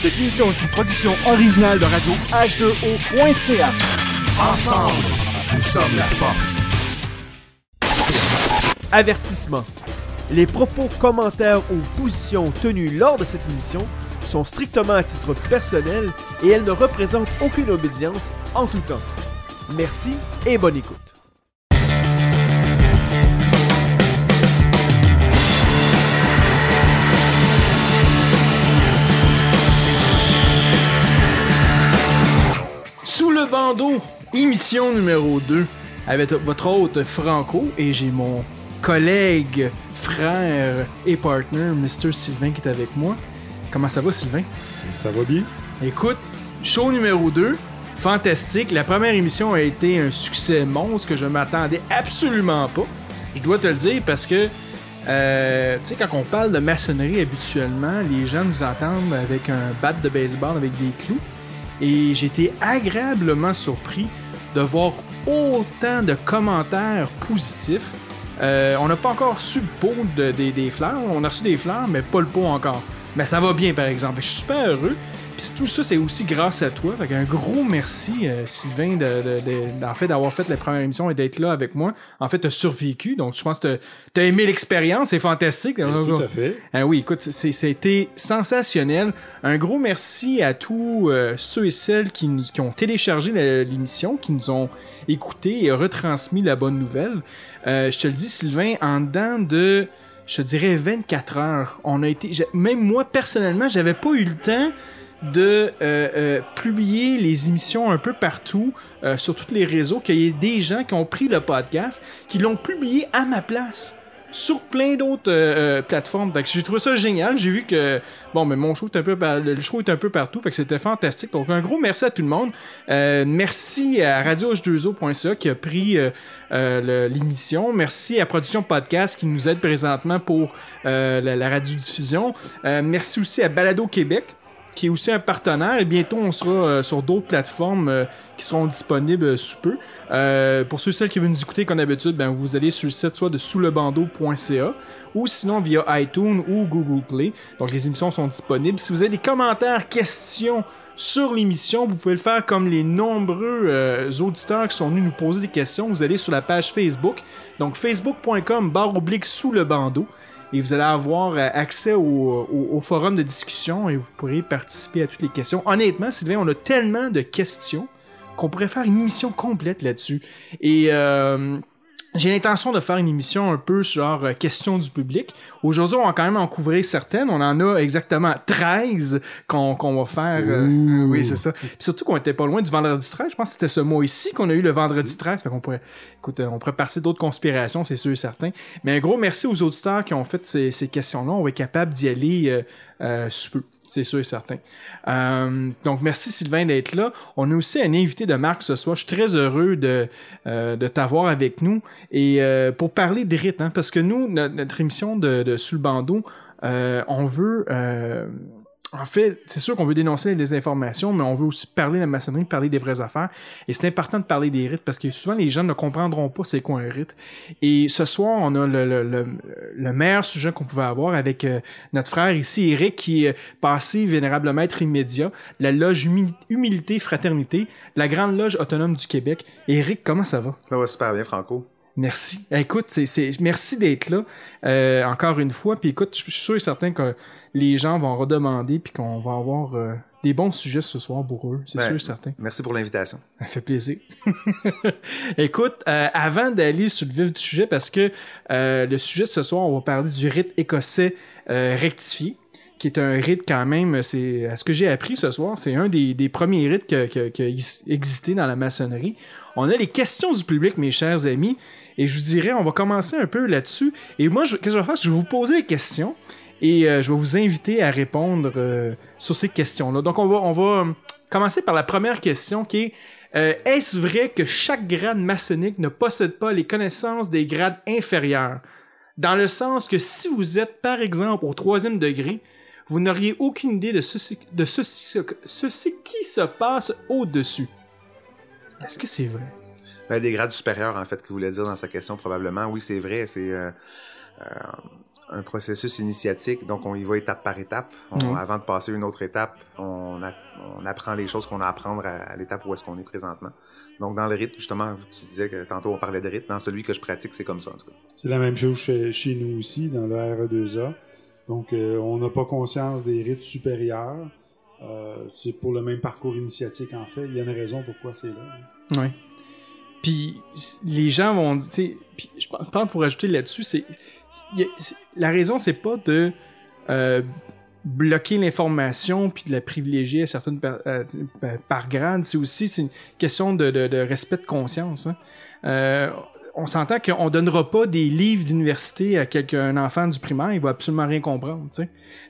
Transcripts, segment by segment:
Cette émission est une production originale de radio H2O.ca. Ensemble, nous sommes la force. Avertissement. Les propos, commentaires ou positions tenues lors de cette émission sont strictement à titre personnel et elles ne représentent aucune obédience en tout temps. Merci et bonne écoute. Bandeau, émission numéro 2, avec votre hôte Franco et j'ai mon collègue, frère et partner, Mr. Sylvain qui est avec moi. Comment ça va Sylvain? Ça va bien? Écoute, show numéro 2, fantastique. La première émission a été un succès monstre que je m'attendais absolument pas. Je dois te le dire parce que, euh, tu sais, quand on parle de maçonnerie habituellement, les gens nous entendent avec un bat de baseball avec des clous. Et été agréablement surpris de voir autant de commentaires positifs. Euh, on n'a pas encore reçu le pot de- des- des fleurs. On a reçu des fleurs, mais pas le pot encore. Mais ça va bien, par exemple. Je suis super heureux. Puis tout ça, c'est aussi grâce à toi. Fait un gros merci, euh, Sylvain, de, de- de- en fait, d'avoir fait la première émission et d'être là avec moi. En fait, t'as survécu. Donc, je pense que t'as- aimé l'expérience. C'est fantastique. Tout à fait. Ah oui, écoute, c'était sensationnel. Un gros merci à tous euh, ceux et celles qui, nous- qui ont téléchargé l'émission, qui nous ont écouté et retransmis la bonne nouvelle. Euh, je te le dis, Sylvain, en dedans de, je te dirais 24 heures, on a été, même moi personnellement, j'avais pas eu le temps de euh, euh, publier les émissions un peu partout euh, sur tous les réseaux, qu'il y ait des gens qui ont pris le podcast, qui l'ont publié à ma place sur plein d'autres plateformes. J'ai trouvé ça génial. J'ai vu que bon, mais mon show est un peu le show est un peu partout, fait que c'était fantastique. Donc un gros merci à tout le monde. Merci à radio h2o.ca qui a pris l'émission. Merci à Production Podcast qui nous aide présentement pour la, radiodiffusion. Merci aussi à Balado Québec qui est aussi un partenaire. Et bientôt, on sera euh, sur d'autres plateformes euh, qui seront disponibles euh, sous peu. Pour ceux et celles qui veulent nous écouter comme d'habitude, ben, vous allez sur le site soit de souslebandeau.ca ou sinon via iTunes ou Google Play. Donc les émissions sont disponibles. Si vous avez des commentaires, questions sur l'émission, vous pouvez le faire comme les nombreux auditeurs qui sont venus nous poser des questions. Vous allez sur la page Facebook, donc facebook.com barre oblique sous le bandeau et vous allez avoir euh, accès au, forum de discussion et vous pourrez participer à toutes les questions. Honnêtement, Sylvain, on a tellement de questions qu'on pourrait faire une émission complète là-dessus. Et euh, j'ai l'intention de faire une émission un peu genre euh, questions du public. Aujourd'hui, on va quand même en couvrir certaines. On en a exactement 13 qu'on qu'on va faire. euh, oui, c'est ça. Puis surtout qu'on était pas loin du vendredi 13. Je pense que c'était ce mois ici qu'on a eu le vendredi 13. Fait qu'on pourrait, écoute, euh, on pourrait passer d'autres conspirations, c'est sûr et certain. Mais un gros merci aux auditeurs qui ont fait ces, ces questions-là. On va être capable d'y aller euh, euh, sous peu. C'est sûr et certain. Euh, donc, merci Sylvain d'être là. On a aussi un invité de marque ce soir. Je suis très heureux de, euh, de t'avoir avec nous. Et euh, pour parler des rites, hein, parce que nous, notre, émission de, de Sous le bandeau, on veut... en fait, c'est sûr qu'on veut dénoncer les désinformations, mais on veut aussi parler de la maçonnerie, parler des vraies affaires. Et c'est important de parler des rites parce que souvent les gens ne comprendront pas c'est quoi un rite. Et ce soir, on a le, le, le, le meilleur sujet qu'on pouvait avoir avec euh, notre frère ici, Eric, qui est passé vénérable maître immédiat de la loge Humi- Humilité Fraternité, la grande loge autonome du Québec. Eric, comment ça va? Ça va super bien, Franco. Merci. Écoute, c'est, c'est, merci d'être là euh, encore une fois. Puis écoute, je suis sûr et certain que les gens vont redemander puis qu'on va avoir euh, des bons sujets ce soir pour eux. C'est Ben, sûr et certain. Merci pour l'invitation. Ça fait plaisir. Écoute, euh, avant d'aller sur le vif du sujet, parce que euh, le sujet de ce soir, on va parler du rite écossais rectifié, qui est un rite quand même, c'est à ce que j'ai appris ce soir, c'est un des, des premiers rites qui a- qui a- qui a is- existé dans la maçonnerie. On a les questions du public, mes chers amis, et je vous dirais, on va commencer un peu là-dessus. Et moi, je- qu'est-ce que je vais faire? Je vais vous poser des questions et euh, je vais vous inviter à répondre euh, sur ces questions-là. Donc, on va, euh, commencer par la première question qui est euh, Est-ce vrai que chaque grade maçonnique ne possède pas les connaissances des grades inférieurs? Dans le sens que si vous êtes, par exemple, au troisième degré, vous n'auriez aucune idée de ceci, de ceci, qui se passe au-dessus. Est-ce que c'est vrai? Ben, des grades supérieurs, en fait, que vous voulez dire dans sa question, probablement. Oui, c'est vrai. C'est un processus initiatique, donc on y va étape par étape. On-. Avant de passer une autre étape, on, a- on apprend les choses qu'on a à apprendre à, à l'étape où est-ce qu'on est présentement. Donc dans le rythme, justement, tu disais que tantôt on parlait de rythme, dans celui que je pratique, c'est comme ça en tout cas. C'est la même chose chez, chez nous aussi, dans le RE2A. Donc, euh, on n'a pas conscience des rites supérieurs. Euh, c'est pour le même parcours initiatique, en fait. Il y a une raison pourquoi c'est là. Ouais. Puis les gens vont dire, tu sais, puis je pense pour ajouter là-dessus, c'est a- la raison, c'est pas de euh, bloquer l'information puis de la privilégier à certaines par, euh, par grade, c'est aussi une question de, respect de conscience. hein. Euh, on s'entend qu'on donnera pas des livres d'université à quelqu'un un enfant du primaire, il va absolument rien comprendre.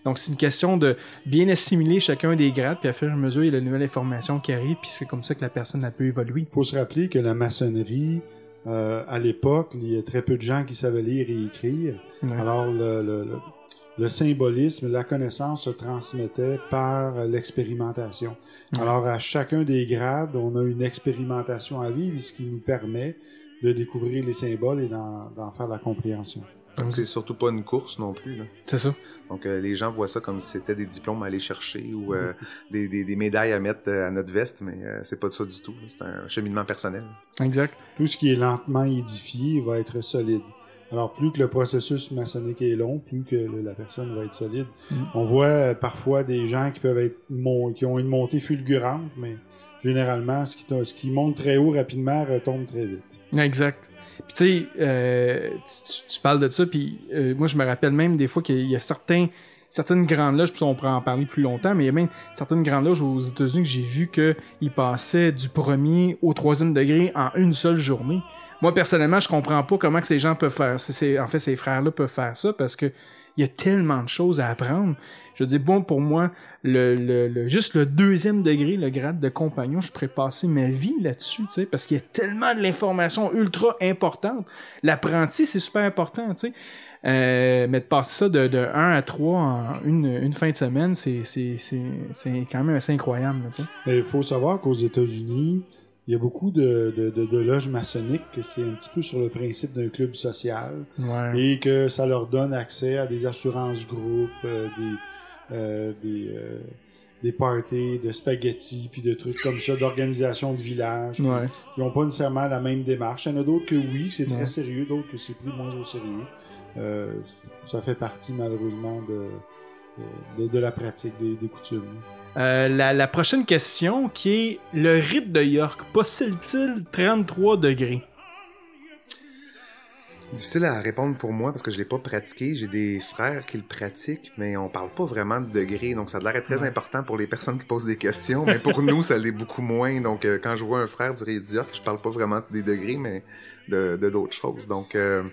Donc c'est une question de bien assimiler chacun des grades, puis à à mesure, il y a la nouvelle information qui arrive, puis c'est comme ça que la personne elle peut évoluer. Il faut se rappeler que la maçonnerie, euh, à l'époque, il y a très peu de gens qui savaient lire et écrire. Ouais. Alors, le, le- le- le symbolisme, la connaissance se transmettait par l'expérimentation. Ouais. Alors, à chacun des grades, on a une expérimentation à vivre, ce qui nous permet de découvrir les symboles et d'en d'en faire la compréhension. Donc c'est surtout pas une course non plus. Là. C'est ça. Donc euh, les gens voient ça comme si c'était des diplômes à aller chercher ou euh, des, des, des médailles à mettre euh, à notre veste, mais euh, c'est pas ça du tout. là. C'est un cheminement personnel. Exact. Tout ce qui est lentement édifié va être solide. Alors, plus que le processus maçonnique est long, plus que le- la personne va être solide. Mm. On voit euh, parfois des gens qui peuvent être mon- qui ont une montée fulgurante, mais généralement, ce qui, ce qui monte très haut rapidement retombe très vite. Exact. Puis tu sais, euh, tu, tu- parles de ça, puis euh, moi je me rappelle même des fois qu'il y a certains, certaines grandes loges, puis on pourrait en parler plus longtemps, mais il y a même certaines grandes loges aux États-Unis que j'ai vu qu'ils passaient du premier au troisième degré en une seule journée. Moi personnellement, je comprends pas comment que ces gens peuvent faire ça. En fait, ces frères-là peuvent faire ça parce que il y a tellement de choses à apprendre. Je dis bon pour moi, le, le, le- juste le deuxième degré, le grade de compagnon, je pourrais passer ma vie là-dessus, tu sais, parce qu'il y a tellement de l'information ultra importante. L'apprenti, c'est super important, tu sais. Euh, mais de passer ça de, de 1 à 3 en une, une fin de semaine, c'est, quand même assez incroyable, il faut savoir qu'aux États-Unis, il y a beaucoup de, de, de- de loges maçonniques que c'est un petit peu sur le principe d'un club social. Ouais. et que ça leur donne accès à des assurances groupes, euh, des euh, des euh, des parties de spaghettis puis de trucs comme ça d'organisation de village. puis Ouais. Ils n'ont pas nécessairement la même démarche. Il y en a d'autres que oui, c'est très Ouais. sérieux, d'autres que c'est plus moins au sérieux. Euh, ça fait partie malheureusement de de, de la pratique des, des coutumes. Euh, la, la prochaine question qui est le rite de York possède-t-il 33 degrés? Difficile à répondre pour moi parce que je l'ai pas pratiqué. J'ai des frères qui le pratiquent, mais on parle pas vraiment de degrés, donc ça a l'air très important pour les personnes qui posent des questions, mais pour nous, ça l'est beaucoup moins. Donc, euh, quand je vois un frère du Rite d'York, je parle pas vraiment des degrés, mais de de d'autres choses. Donc, euh,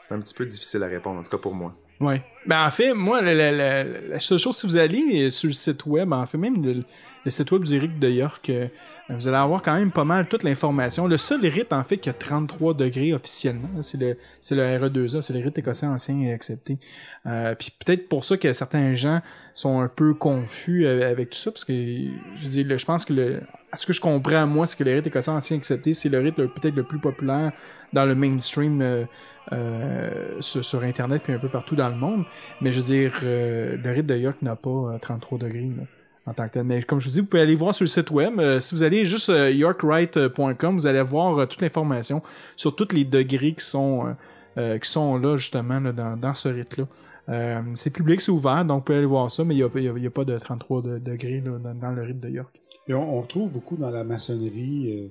c'est un petit peu difficile à répondre, en tout cas pour moi. Ouais. Ben, en fait, moi, la, la, la, la seule chose, si vous allez sur le site web, en fait, même le, le site web du rite de York, euh, vous allez avoir quand même pas mal toute l'information. Le seul rite, en fait, qui a 33 degrés officiellement, c'est le, c'est le RE2A, c'est le rite écossais ancien et accepté. Euh, Puis peut-être pour ça que certains gens sont un peu confus euh, avec tout ça, parce que, je le- je pense que le, à ce que je comprends, moi, c'est que le rite écossais ancien accepté, c'est le rite peut-être le plus populaire dans le mainstream euh, euh, sur, Internet puis un peu partout dans le monde. Mais je veux dire, euh, le rite de York n'a pas euh, 33 degrés là, en tant que tel. Mais comme je vous dis, vous pouvez aller voir sur le site web. Euh, si vous allez juste euh, yorkrite.com, vous allez voir euh, toute l'information sur tous les degrés qui sont euh, euh, qui sont là justement là, dans, dans ce rite-là. Euh, c'est public, c'est ouvert, donc vous pouvez aller voir ça, mais il n'y a, a- pas de 33 de- degrés là, dans le rite de York. Et on, retrouve beaucoup dans la maçonnerie euh,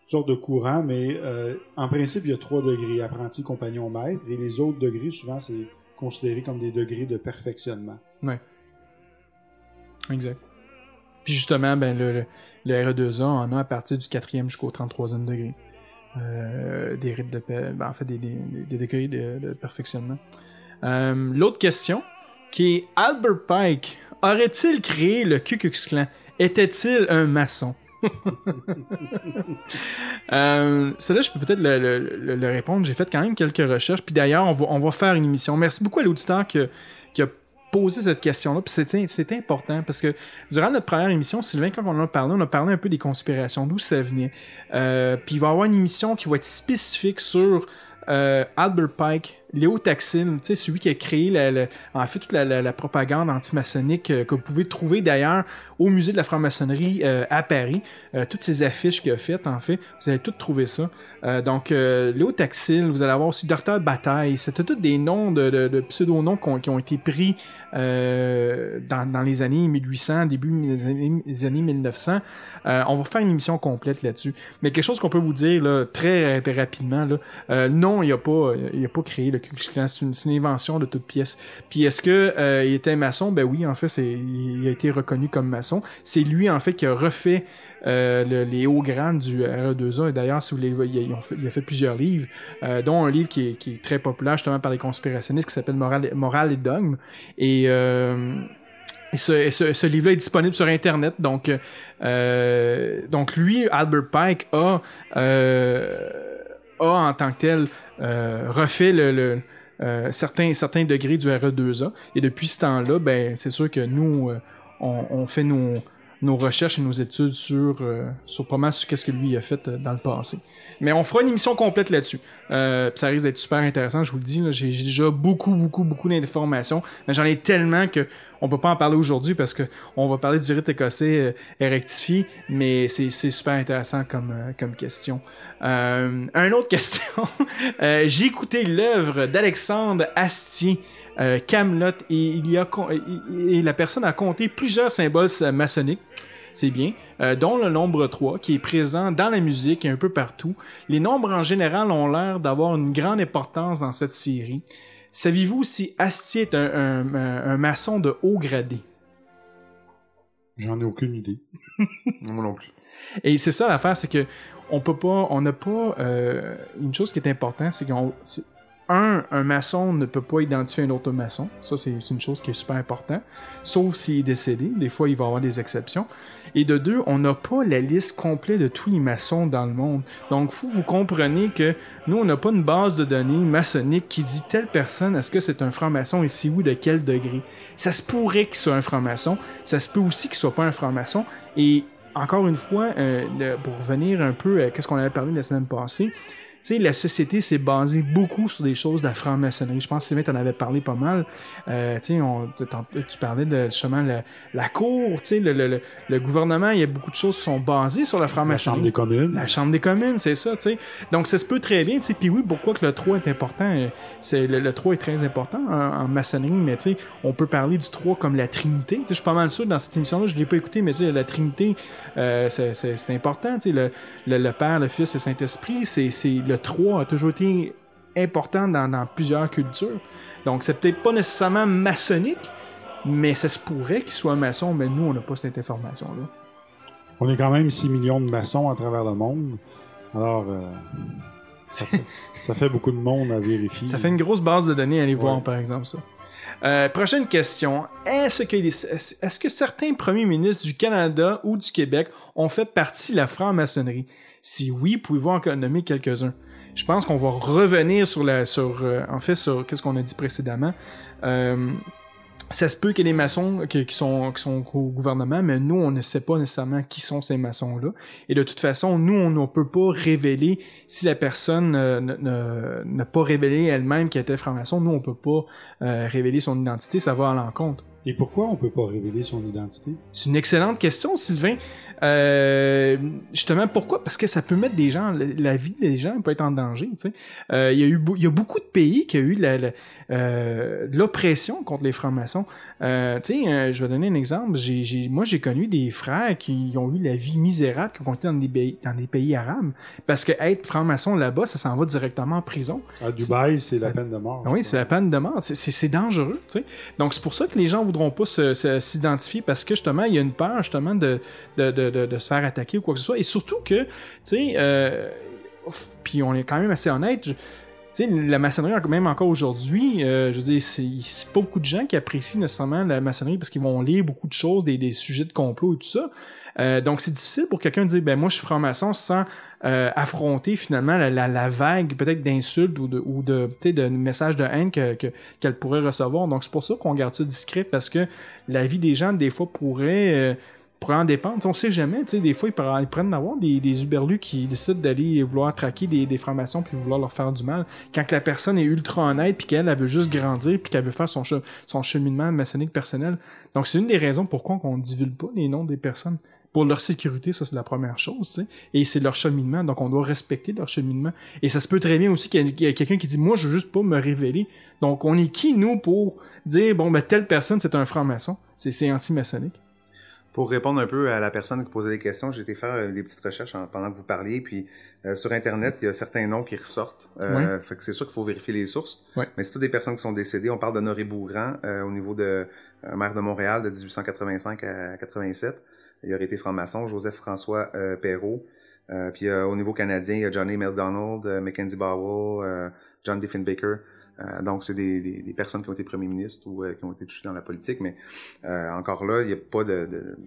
toutes sortes de courants, mais euh, en principe, il y a trois degrés, apprenti, compagnon, maître, et les autres degrés, souvent, c'est considéré comme des degrés de perfectionnement. Exact. Puis justement, ben, le, le, le RE2A en a à partir du 4e jusqu'au 33e degré. Euh, des rites de ben, en fait des, degrés de, perfectionnement. L'autre question, qui est Albert Pike aurait-il créé le Ku Klux Était-il un maçon? Euh, Celle-là, je peux peut-être le, le- le- le répondre. J'ai fait quand même quelques recherches. Puis d'ailleurs, on va, on va faire une émission. Merci beaucoup à l'auditeur qui, a- qui a posé cette question-là. Puis c'était c'était important parce que durant notre première émission, Sylvain, quand on en a parlé, on a parlé un peu des conspirations, d'où ça venait. Euh, puis il va y avoir une émission qui va être spécifique sur euh, Albert Pike Léo sais, celui qui a créé la, en fait toute la, propagande antimaçonnique euh, que vous pouvez trouver d'ailleurs au musée de la franc-maçonnerie euh, à Paris. Euh, toutes ces affiches qu'il a faites, en fait, vous allez toutes trouver ça. Donc, Léo Taxil, vous allez avoir aussi Docteur Bataille. C'était tous des noms de, de, qui ont, été pris dans, les années 1800, début des années, des années 1900. Euh, on va faire une émission complète là-dessus. Mais quelque chose qu'on peut vous dire très rapidement, là, non, il a pas, il a pas créé le C'est une, invention de toute pièce. Puis est-ce que euh, il était maçon? Ben oui, en fait, il a été reconnu comme maçon. C'est lui en fait qui a refait euh, le- les hauts grades du RE2A. Et d'ailleurs, si vous voyez, ils ont fait- il a fait plusieurs livres, euh, dont un livre qui est, très populaire justement par les conspirationnistes qui s'appelle Moral, et dogme. Et ce, livre-là est disponible sur Internet. Donc, donc lui, Albert Pike, a, a en tant que tel refait le, le, euh, certains, certains degrés du RE2A. Et depuis ce temps-là, ben, c'est sûr que nous, euh, on, on fait nos, nos recherches et nos études sur, euh, sur pas mal sur qu'est-ce que lui a fait euh, dans le passé. Mais on fera une émission complète là-dessus. Euh, ça risque d'être super intéressant, je vous le dis. J'ai déjà beaucoup, beaucoup, beaucoup d'informations. Mais j'en ai tellement que on peut pas en parler aujourd'hui parce que on va parler du rite écossais euh, est rectifié, mais c'est super intéressant comme, euh, comme question. Euh, une autre question. Euh, J'ai écouté l'œuvre d'Alexandre Astier. Euh, Camelot et il y a con- et, et la personne a compté plusieurs symboles euh, maçonniques c'est bien, euh, dont le nombre 3, qui est présent dans la musique et un peu partout. Les nombres en général ont l'air d'avoir une grande importance dans cette série. Saviez-vous si Astier est un, un- un- un maçon de haut gradé? J'en ai aucune idée. Moi non plus. Et c'est ça l'affaire, c'est que on peut pas, on n'a pas euh, une chose qui est importante, c'est qu'on c'est- un, un maçon ne peut pas identifier un autre maçon. Ça, c'est une chose qui est super importante. Sauf s'il est décédé. Des fois, il va y avoir des exceptions. Et de deux, on n'a pas la liste complète de tous les maçons dans le monde. Donc, faut vous compreniez que nous, on n'a pas une base de données maçonnique qui dit telle personne, est-ce que c'est un franc-maçon et si oui, de quel degré. Ça se pourrait qu'il soit un franc-maçon. Ça se peut aussi qu'il soit pas un franc-maçon. Et encore une fois, euh, pour revenir un peu à ce qu'on avait parlé la semaine passée, sais, la société s'est basée beaucoup sur des choses de la franc-maçonnerie. Je pense que Sylvain t'en avait parlé pas mal. Euh, tu sais, tu parlais de justement la, la cour, tu sais, le, le, le- le gouvernement, il y a beaucoup de choses qui sont basées sur la La franc-maçonnerie. Chambre des communes. La Chambre des communes, c'est ça, tu sais. Donc, ça se peut très bien, tu sais. Puis oui, pourquoi que le 3 est important? C'est, le, le 3 est très important en, en maçonnerie, mais tu sais, on peut parler du 3 comme la Trinité. Tu sais, je suis pas mal sûr, dans cette émission-là, je l'ai pas écouté, mais tu sais, la Trinité, euh, c'est, important, tu sais. Le, le, Père, le Fils et le Saint-Esprit, c'est, c'est, le 3 a toujours été important dans, dans plusieurs cultures. Donc, c'est peut-être pas nécessairement maçonnique, mais ça se pourrait qu'il soit maçon, mais nous, on n'a pas cette information-là. On est quand même 6 millions de maçons à travers le monde. Alors, euh, ça, fait, ça fait beaucoup de monde à vérifier. Ça fait une grosse base de données à aller voir, par exemple, ça. Euh, prochaine question. Est-ce que, certains premiers ministres du Canada ou du Québec ont fait partie de la franc-maçonnerie? Si oui, pouvez-vous en nommer quelques-uns? Je pense qu'on va revenir sur la, sur, euh, en fait, sur qu'est-ce qu'on a dit précédemment. Euh, ça se peut qu'il y ait des maçons qui, sont, qui sont au gouvernement, mais nous, on ne sait pas nécessairement qui sont ces maçons-là. Et de toute façon, nous, on ne peut pas révéler si la personne euh, ne- ne- n'a pas révélé elle-même qu'elle était franc-maçon. Nous, on peut pas euh, révéler son identité, ça va à l'encontre. Et pourquoi on peut pas révéler son identité? C'est une excellente question, Sylvain. Euh, justement, pourquoi? Parce que ça peut mettre des gens, la, vie des gens peut être en danger. Tu sais. Euh, il y a eu, il y a beaucoup de pays qui ont eu euh, l'oppression contre les francs-maçons. Euh, tu sais, euh, je vais donner un exemple. J'ai, j'ai, moi, j'ai connu des frères qui ont eu la vie misérable, qui ont été dans des, pays- dans des pays arabes, parce que être franc-maçon là-bas, ça s'en va directement en prison. À Dubaï, c'est la peine de mort. Ah Oui, c'est la peine de mort. C'est- C'est c'est dangereux, tu sais. Donc, c'est pour ça que les gens voudront pas se- se- s'identifier parce que, justement, il y a une peur, justement, de, de, de, de, de se faire attaquer ou quoi que ce soit. Et surtout que, tu sais, euh, puis on est quand même assez honnête, je- sais, la maçonnerie, même encore aujourd'hui, euh, je veux dire, c'est pas beaucoup de gens qui apprécient nécessairement la maçonnerie parce qu'ils vont lire beaucoup de choses, des, sujets de complot et tout ça. Euh, donc, c'est difficile pour quelqu'un de dire, ben moi, je suis franc-maçon sans euh, affronter finalement la, vague peut-être d'insultes ou de, ou de, de messages de haine que- que- qu'elle pourrait recevoir. Donc, c'est pour ça qu'on garde ça discret parce que la vie des gens, des fois, pourrait... pourrait en dépendre. T'sais, on sait jamais. tu Des fois, ils pourraient- ils prennent d'avoir des, des uberlus qui décident d'aller vouloir traquer des, des francs-maçons puis vouloir leur faire du mal. Quand que la personne est ultra honnête puis qu'elle elle veut juste grandir puis qu'elle veut faire son, son cheminement maçonnique personnel. Donc, c'est une des raisons pourquoi on ne divulgue pas les noms des personnes. Pour leur sécurité, ça c'est la première chose, tu sais. Et c'est leur cheminement, donc on doit respecter leur cheminement. Et ça se peut très bien aussi qu'il y ait- quelqu'un qui dit moi je veux juste pas me révéler. Donc on est qui nous pour dire bon ben telle personne c'est un franc-maçon, c'est c'est anti-maçonnique. Pour répondre un peu à la personne qui posait des questions, j'ai été faire euh, des petites recherches en- pendant que vous parliez, puis euh, sur Internet, il y a certains noms qui ressortent. Euh, Fait que c'est sûr qu'il faut vérifier les sources. Ouais. Mais c'est toutes des personnes qui sont décédées. On parle d'Honoré Bourgrand euh, au niveau de euh, maire de Montréal de 1885 à 87. Il aurait été franc-maçon. Joseph François euh, Perrault. Euh, puis euh, au niveau canadien, il y a Johnny McDonald, euh, Mackenzie Bowell, euh, John Diffenbaker. Euh, donc, c'est des, des, des personnes qui ont été premiers ministres ou euh, qui ont été touchées dans la politique, mais euh, encore là, il n'y a pas de, de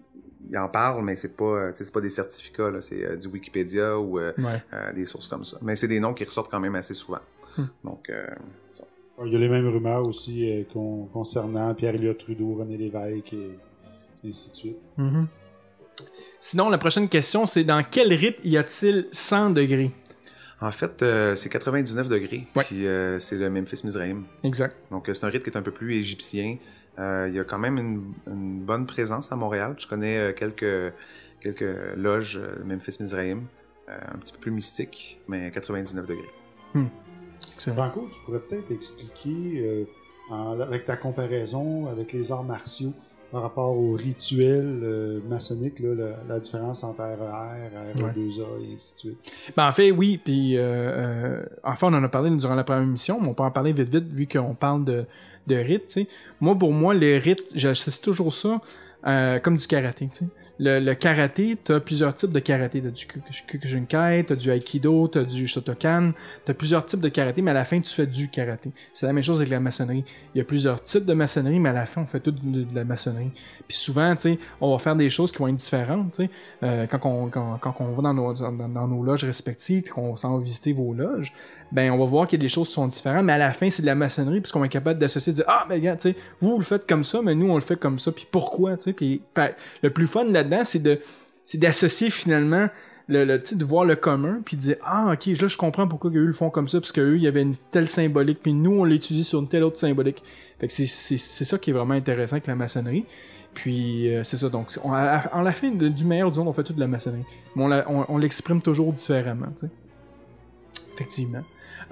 il en parle, mais c'est pas, c'est pas des certificats, là, c'est euh, du Wikipédia ou euh, Ouais. euh, des sources comme ça. Mais c'est des noms qui ressortent quand même assez souvent. Hmm. Donc, euh, c'est ça. Il y a les mêmes rumeurs aussi euh, con- concernant Pierre-Éliott Trudeau, René Lévesque et, et ainsi de suite. Mhm. Sinon, la prochaine question, c'est dans quel rite y a-t-il 100 degrés? En fait, euh, c'est 99 degrés, Ouais. puis euh, c'est le Memphis Mizraim. Exact. Donc, euh, c'est un rite qui est un peu plus égyptien. Euh, il y a quand même une, une bonne présence à Montréal. Je connais euh, quelques, quelques loges euh, de Memphis Mizraim, euh, un petit peu plus mystique, mais 99 degrés. Excellent. Franco, tu pourrais peut-être expliquer, euh, en- avec ta comparaison avec les arts martiaux, par rapport au rituel euh, maçonnique, là, la, la différence entre RER, RE2A et ainsi de suite. Ben, en fait, oui, puis euh, euh, enfin, on en a parlé durant la première émission, mais on peut en parler vite vite, vu qu'on parle de, de rite, tu sais. Moi, pour moi, les rites, j'associe toujours ça euh, comme du karaté, tu sais. Le, le karaté, t'as plusieurs types de karaté. T'as du Kyokushinkai, t'as du Aikido, t'as du Shotokan, t'as plusieurs types de karaté, mais à la fin, tu fais du karaté. C'est la même chose avec la maçonnerie. Il y a plusieurs types de maçonnerie, mais à la fin, on fait tout de, la maçonnerie. Puis souvent, tu sais, on va faire des choses qui vont être différentes, tu sais. Euh, quand, on, quand, quand on va dans nos, dans, dans nos loges respectives, puis qu'on s'en va visiter vos loges, ben on va voir a des choses sont différentes, mais à la fin, c'est de la maçonnerie, puisqu'on est capable d'associer, de dire, ah, ben regarde, tu sais, vous, le faites comme ça, mais nous, on le fait comme ça, puis pourquoi, tu sais, puis ben, le plus fun là-dedans, c'est de c'est d'associer finalement le, le de voir le commun puis de dire ah ok là je comprends pourquoi eux le font comme ça parce que il y avait une telle symbolique puis nous on l'utilise sur une telle autre symbolique. Fait que c'est c'est c'est ça qui est vraiment intéressant avec la maçonnerie. Puis euh, c'est ça donc on, à, la fin du meilleur du monde on fait tout de la maçonnerie. Mais on, on, l'exprime toujours différemment tu sais. Effectivement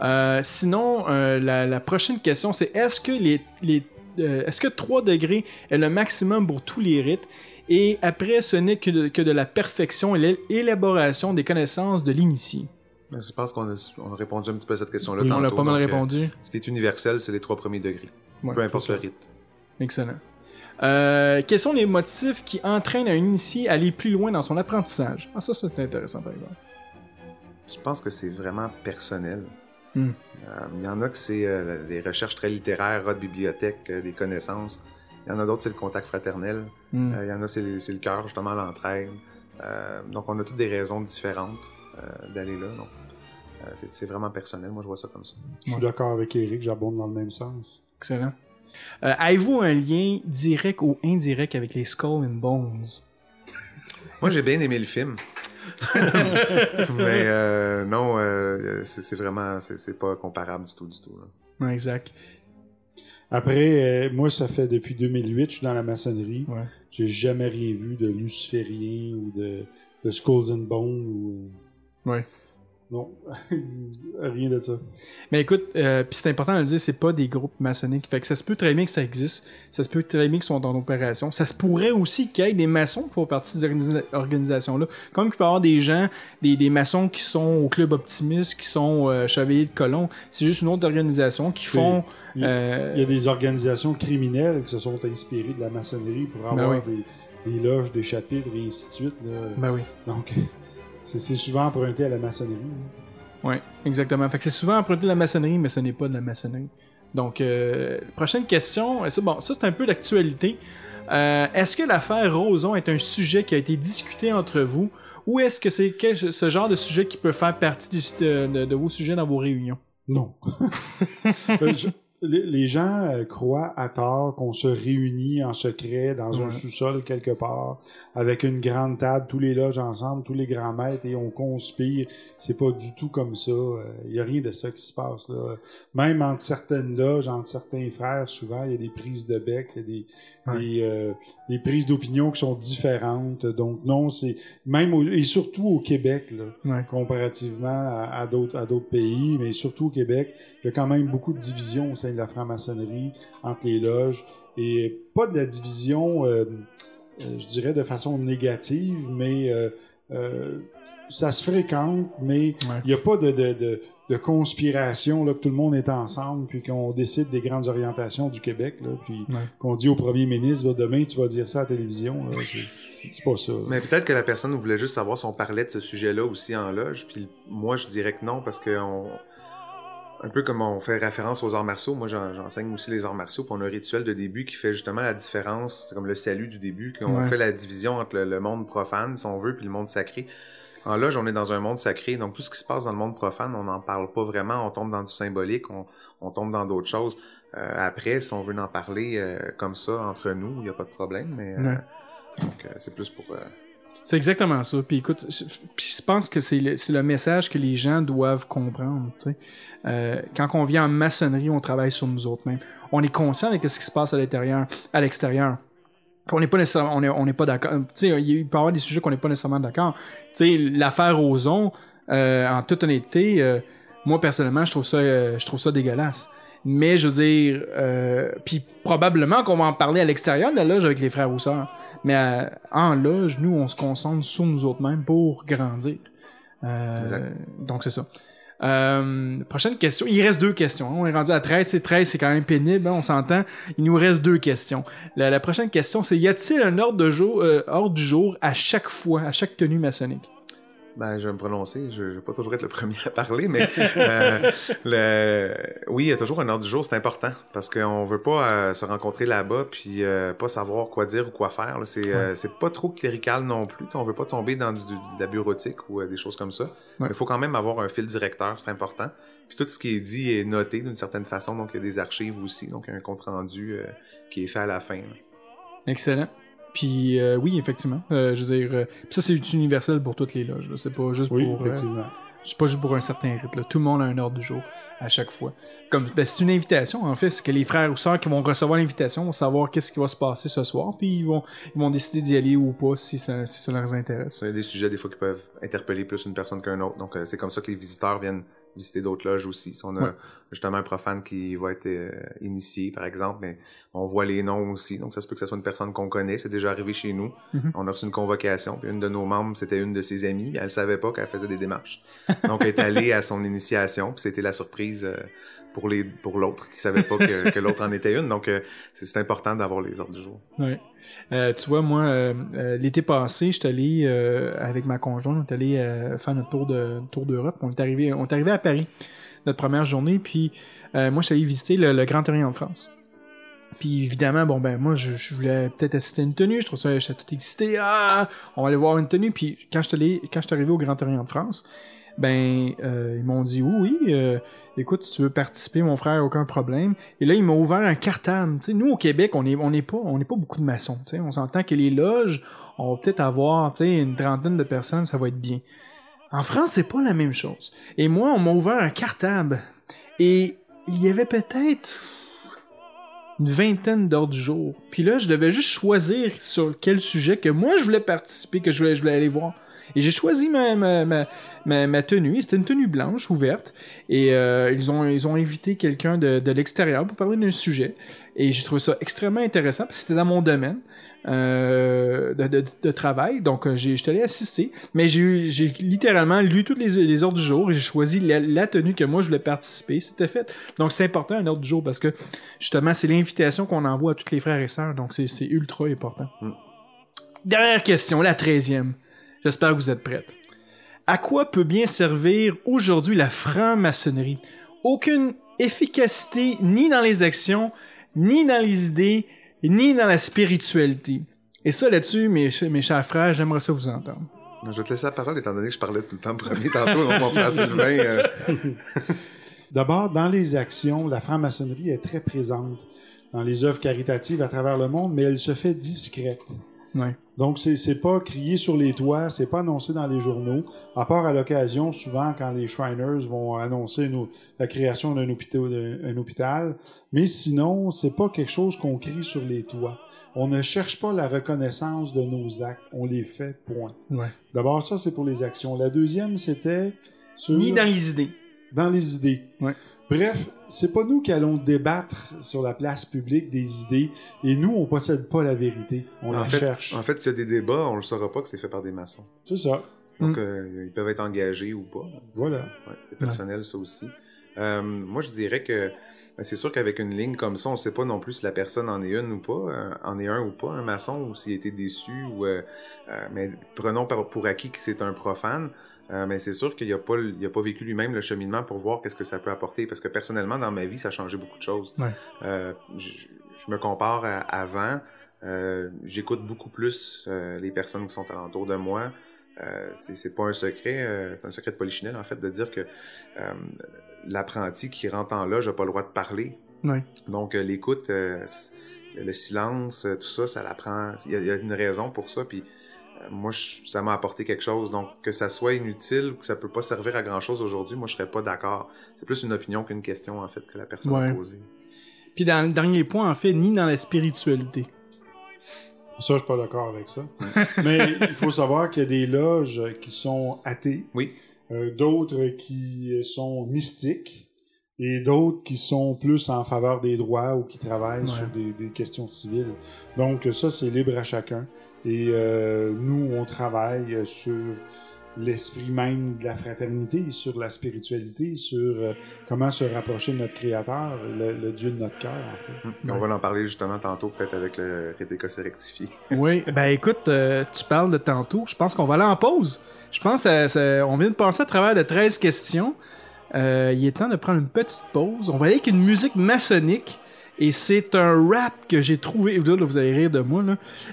Euh, sinon euh, la, la prochaine question c'est est-ce que les, les euh, est-ce que 3 degrés est le maximum pour tous les rites? Et après, ce n'est que de, que de la perfection et l'élaboration des connaissances de l'initié. Mais Je pense qu'on a, on a répondu un petit peu à cette question-là Oui, On l'a pas mal donc, répondu. ce qui est universel, c'est les trois premiers degrés. Ouais, peu importe le rite. Excellent. Euh, quels sont les motifs qui entraînent un initié à aller plus loin dans son apprentissage? Ah, ça, c'est intéressant, par exemple. Je pense que c'est vraiment personnel. Euh, Il y en a que c'est euh, les recherches très littéraires, de bibliothèque, euh, des connaissances. Il y en a d'autres, c'est le contact fraternel. Euh, Il y en a, c'est c'est le cœur, justement, l'entraide. Euh, donc, on a toutes des raisons différentes euh, d'aller là. Donc, euh, c'est c'est vraiment personnel. Moi, je vois ça comme ça. Je suis d'accord avec Eric, j'abonde dans le même sens. Excellent. Euh, Avez-vous un lien direct ou indirect avec les Skull and Bones? Moi, j'ai bien aimé le film. Mais euh, non, euh, c'est vraiment, c'est c'est pas comparable du tout, du tout. là. Ouais, exact. Après, euh, moi, ça fait depuis 2008, je suis dans la maçonnerie. Ouais. J'ai jamais rien vu de luciférien ou de, de Skulls and Bones ou... Ouais. Non, rien de ça. Mais écoute, euh, puis c'est important de le dire, c'est pas des groupes maçonniques. Fait que ça se peut très bien que ça existe. Ça se peut très bien qu'ils sont en opération. Ça se pourrait aussi qu'il y ait des maçons qui font partie de ces organisa- organisations-là. Comme qu'il peut y avoir des gens, des, des maçons qui sont au Club Optimiste, qui sont euh, Chevaliers de Colomb. C'est juste une autre organisation qui font... Il, euh, il y a des organisations criminelles qui se sont inspirées de la maçonnerie pour Ben avoir des, des loges, des chapitres et ainsi de suite. là. Ben oui. Donc, c'est souvent emprunté à la maçonnerie. Ouais, exactement. Fait que c'est souvent emprunté de la maçonnerie, mais ce n'est pas de la maçonnerie. Donc, euh, prochaine question. Ça, bon, ça c'est un peu d'actualité. Euh, est-ce que l'affaire Roson est un sujet qui a été discuté entre vous, ou est-ce que c'est ce genre de sujet qui peut faire partie du- de, de- de vos sujets dans vos réunions? Non. Euh, je- les, gens euh, croient à tort qu'on se réunit en secret dans un sous-sol quelque part avec une grande table, tous les loges ensemble, tous les grands maîtres et on conspire. C'est pas du tout comme ça. Il y a rien de ça qui se passe là. Même entre certaines loges, entre certains frères, souvent il y a des prises de bec, il y a des Ouais. des, euh, des prises d'opinion qui sont différentes. Donc non, c'est même au- et surtout au Québec là Ouais. comparativement à, à d'autres à d'autres pays, mais surtout au Québec, il y a quand même beaucoup de divisions au sein de la franc-maçonnerie entre les loges et pas de la division, euh, euh, je dirais de façon négative, mais euh, euh, ça se fréquente, mais Ouais. il n'y a pas de, de, de, de conspiration là que tout le monde est ensemble puis qu'on décide des grandes orientations du Québec là, puis Ouais. qu'on dit au premier ministre là, demain tu vas dire ça à la télévision, là, c'est- c'est pas ça. Mais peut-être que la personne voulait juste savoir si on parlait de ce sujet-là aussi en loge. Puis moi, je dirais que non, parce que on... un peu comme on fait référence aux arts martiaux, moi j'en- j'enseigne aussi les arts martiaux, puis on a un rituel de début qui fait justement la différence, c'est comme le salut du début, qu'on Ouais. fait la division entre le, le monde profane, si on veut, puis le monde sacré. En loge, on est dans un monde sacré, donc tout ce qui se passe dans le monde profane, on n'en parle pas vraiment, on tombe dans du symbolique, on, on tombe dans d'autres choses. Euh, après, si on veut en parler euh, comme ça entre nous, il n'y a pas de problème, mais euh, Ouais. donc euh, c'est plus pour... euh, C'est exactement ça. Puis écoute, puis je pense que c'est le, le message que les gens doivent comprendre. Euh, quand on vient en maçonnerie, on travaille sur nous autres mêmes. On est conscient de ce qui se passe à l'intérieur, à l'extérieur. Qu'on n'est pas nécessairement, on est, on n'est pas d'accord. Sais, il peut y avoir des sujets qu'on n'est pas nécessairement d'accord. L'affaire Ozon, euh, en toute honnêteté, euh, moi personnellement, je trouve ça, euh, je trouve ça dégueulasse. Mais je veux dire, euh, puis probablement qu'on va en parler à l'extérieur de la loge avec les frères ou sœurs. Mais euh, en loge, nous, on se concentre sur nous autres mêmes pour grandir. Euh, donc c'est ça. Euh, prochaine question. Il reste deux questions. hein. On est rendu à 13. C'est 13, c'est quand même pénible, hein, on s'entend. Il nous reste deux questions. La, la prochaine question, c'est y a-t-il un ordre, de jour, euh, ordre du jour à chaque fois, à chaque tenue maçonnique? Ben, je vais me prononcer. Je, je vais pas toujours être le premier à parler, mais euh, le... oui, il y a toujours un ordre du jour. C'est important parce qu'on veut pas euh, se rencontrer là-bas puis euh, pas savoir quoi dire ou quoi faire. C'est euh, c'est pas trop clérical non plus. T'sais, on veut pas tomber dans du- de la bureautique ou euh, des choses comme ça. Il faut quand même avoir un fil directeur. C'est important. Puis tout ce qui est dit est noté d'une certaine façon. Donc il y a des archives aussi. Donc il y a un compte rendu euh, qui est fait à la fin. là. Excellent. Puis euh, oui, effectivement. Euh, je veux dire, euh, ça c'est universel pour toutes les loges. C'est pas juste Oui, pour, euh, c'est pas juste pour un certain rite. Là. Tout le monde a un ordre du jour à chaque fois. Comme ben, c'est une invitation en fait, c'est que les frères ou sœurs qui vont recevoir l'invitation vont savoir qu'est-ce qui va se passer ce soir, puis ils vont ils vont décider d'y aller ou pas si ça, si ça leur intéresse. C'est des sujets des fois qui peuvent interpeller plus une personne qu'un autre. Donc euh, c'est comme ça que les visiteurs viennent visiter d'autres loges aussi. Si on a Ouais. justement un profane qui va être euh, initié, par exemple, mais on voit les noms aussi. Donc ça se peut que ce soit une personne qu'on connaît. C'est déjà arrivé chez nous. Mhm. On a reçu une convocation. Puis une de nos membres, c'était une de ses amies. Elle savait pas qu'elle faisait des démarches. Donc elle est allée à son initiation. Puis c'était la surprise euh, pour les pour l'autre qui savait pas que, l'autre en était une. Donc euh, c'est important d'avoir les ordres du jour. Ouais. Euh, tu vois, moi, euh, l'été passé, j'étais allé euh, avec ma conjointe, on est allé faire notre tour de tour d'Europe. On est arrivé, on est arrivé à Paris, notre première journée, puis moi, j'étais allé visiter le, Grand Orient de France. Puis évidemment, bon ben moi, je, je voulais peut-être assister à une tenue, je trouve ça, j'étais tout excité, ah, on va aller voir une tenue. Puis quand je suis allé, quand je suis arrivé au Grand Orient de France, ben ils m'ont dit oui, oui, écoute, si tu veux participer, mon frère, aucun problème. Et là, ils m'ont ouvert un cartable. Tu sais, nous, au Québec, on est, on n'est pas, n'est pas beaucoup de maçons. Tu sais, on s'entend que les loges, on va peut-être avoir, une trentaine de personnes, ça va être bien. En France, c'est pas la même chose. Et moi, on m'a ouvert un cartable. Et il y avait peut-être une vingtaine d'heures du jour. Puis là, je devais juste choisir sur quel sujet que moi, je voulais participer, que je voulais, je voulais aller voir. Et j'ai choisi ma, ma, ma, ma, ma tenue. C'était une tenue blanche, ouverte. Et euh, ils, ont, ils ont invité quelqu'un de, de l'extérieur pour parler d'un sujet. Et j'ai trouvé ça extrêmement intéressant parce que c'était dans mon domaine euh, de, de, de travail. Donc, euh, j'ai- j'étais allé assister. Mais j'ai j'ai littéralement lu tous les, les ordres du jour et j'ai choisi la, la tenue que moi je voulais participer. C'était fait. Donc, c'est important un ordre du jour parce que justement, c'est l'invitation qu'on envoie à tous les frères et sœurs. Donc, c'est c'est ultra important. Mm. Dernière question, la treizième. J'espère que vous êtes prêtes. À quoi peut bien servir aujourd'hui la franc-maçonnerie? Aucune efficacité ni dans les actions, ni dans les idées, ni dans la spiritualité. Et ça, là-dessus, mes, ch- mes chers frères, j'aimerais ça vous entendre. Je vais te laisser la parole étant donné que je parlais tout le temps premier tantôt, mon frère Sylvain. euh, D'abord, dans les actions, la franc-maçonnerie est très présente dans les œuvres caritatives à travers le monde, mais elle se fait discrète. Ouais. Donc, c'est, c'est pas crié sur les toits, c'est pas annoncé dans les journaux, à part à l'occasion, souvent, quand les Shriners vont annoncer une- la création d'un hôpital, hôpital. Mais sinon, c'est pas quelque chose qu'on crie sur les toits. On ne cherche pas la reconnaissance de nos actes, on les fait, point. Ouais. D'abord, ça, c'est pour les actions. La deuxième, c'était sur... Ni dans les idées. dans les idées. Ouais. Bref, c'est pas nous qui allons débattre sur la place publique des idées, et nous, on possède pas la vérité. On En la fait, cherche. en fait, s'il y a des débats, on le saura pas que c'est fait par des maçons. C'est ça. Donc, Mm. euh, ils peuvent être engagés ou pas. Voilà. Ouais, c'est personnel, ça aussi. Euh, moi, je dirais que ben, c'est sûr qu'avec une ligne comme ça, on sait pas non plus si la personne en est une ou pas, euh, en est un ou pas, un maçon, ou s'il a été déçu. Ou, euh, euh, mais prenons par- pour acquis que c'est un profane. Euh, mais c'est sûr qu'il n'a pas, il a pas vécu lui-même le cheminement pour voir qu'est-ce que ça peut apporter. Parce que personnellement, dans ma vie, ça a changé beaucoup de choses. Ouais. Euh, je, je me compare à avant. Euh, J'écoute beaucoup plus euh, les personnes qui sont alentour de moi. Euh, c'est c'est pas un secret, euh, c'est un secret de polichinelle en fait de dire que euh, l'apprenti qui rentre en loge n'a pas le droit de parler. Ouais. Donc l'écoute, euh, le silence, tout ça, ça l'apprend. Il y, y a une raison pour ça. Puis moi, je- ça m'a apporté quelque chose. Donc que ça soit inutile, ou que ça peut pas servir à grand chose aujourd'hui, moi je serais pas d'accord. C'est plus une opinion qu'une question en fait que la personne Ouais. a posée. Puis dans le dernier point, en fait, ni dans la spiritualité. Ça, je suis pas d'accord avec ça. Mais il faut savoir qu'il y a des loges qui sont athées, Oui. euh, d'autres qui sont mystiques, et d'autres qui sont plus en faveur des droits ou qui travaillent Ouais. sur des, des questions civiles. Donc ça, c'est libre à chacun. Et euh, nous, on travaille sur l'esprit même de la fraternité, sur la spiritualité, sur euh, comment se rapprocher de notre Créateur, le, le Dieu de notre cœur, en fait. Mm. On va en parler justement tantôt, peut-être avec le rétécos rectifié. Oui, ben écoute, euh, tu parles de tantôt. Je pense qu'on va aller en pause. Je pense qu'on vient de passer à travers de 13 questions. Euh, il est temps de prendre une petite pause. On va aller avec une musique maçonnique. Et c'est un rap que j'ai trouvé. Là, vous allez rire de moi.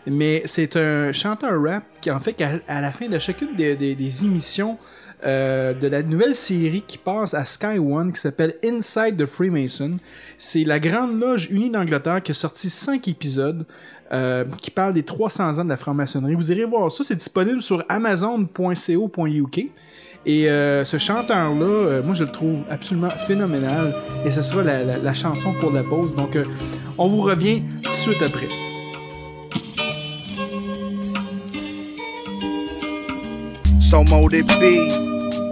Mais c'est un chanteur rap qui, en fait, à la fin de chacune des émissions euh, de la nouvelle série qui passe à Sky One qui s'appelle Inside the Freemason, c'est la Grande Loge Unie d'Angleterre qui a sorti 5 épisodes euh, qui parle des 300 ans de la franc-maçonnerie. Vous irez voir ça, c'est disponible sur amazon.co.uk. Et euh, ce chanteur-là, euh, moi je le trouve absolument phénoménal. Et ce sera la, la- chanson pour la pause. Donc euh, on vous revient tout de suite après. So it be,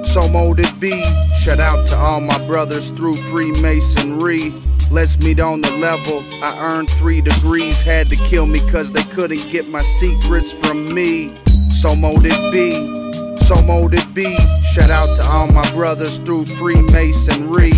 so it be. Shout out to all my brothers through Freemasonry. Let's meet on the level. I earned three degrees, had to kill me cause they couldn't get my secrets from me. So it be, so mote it be. Shout out to all my brothers through Freemasonry.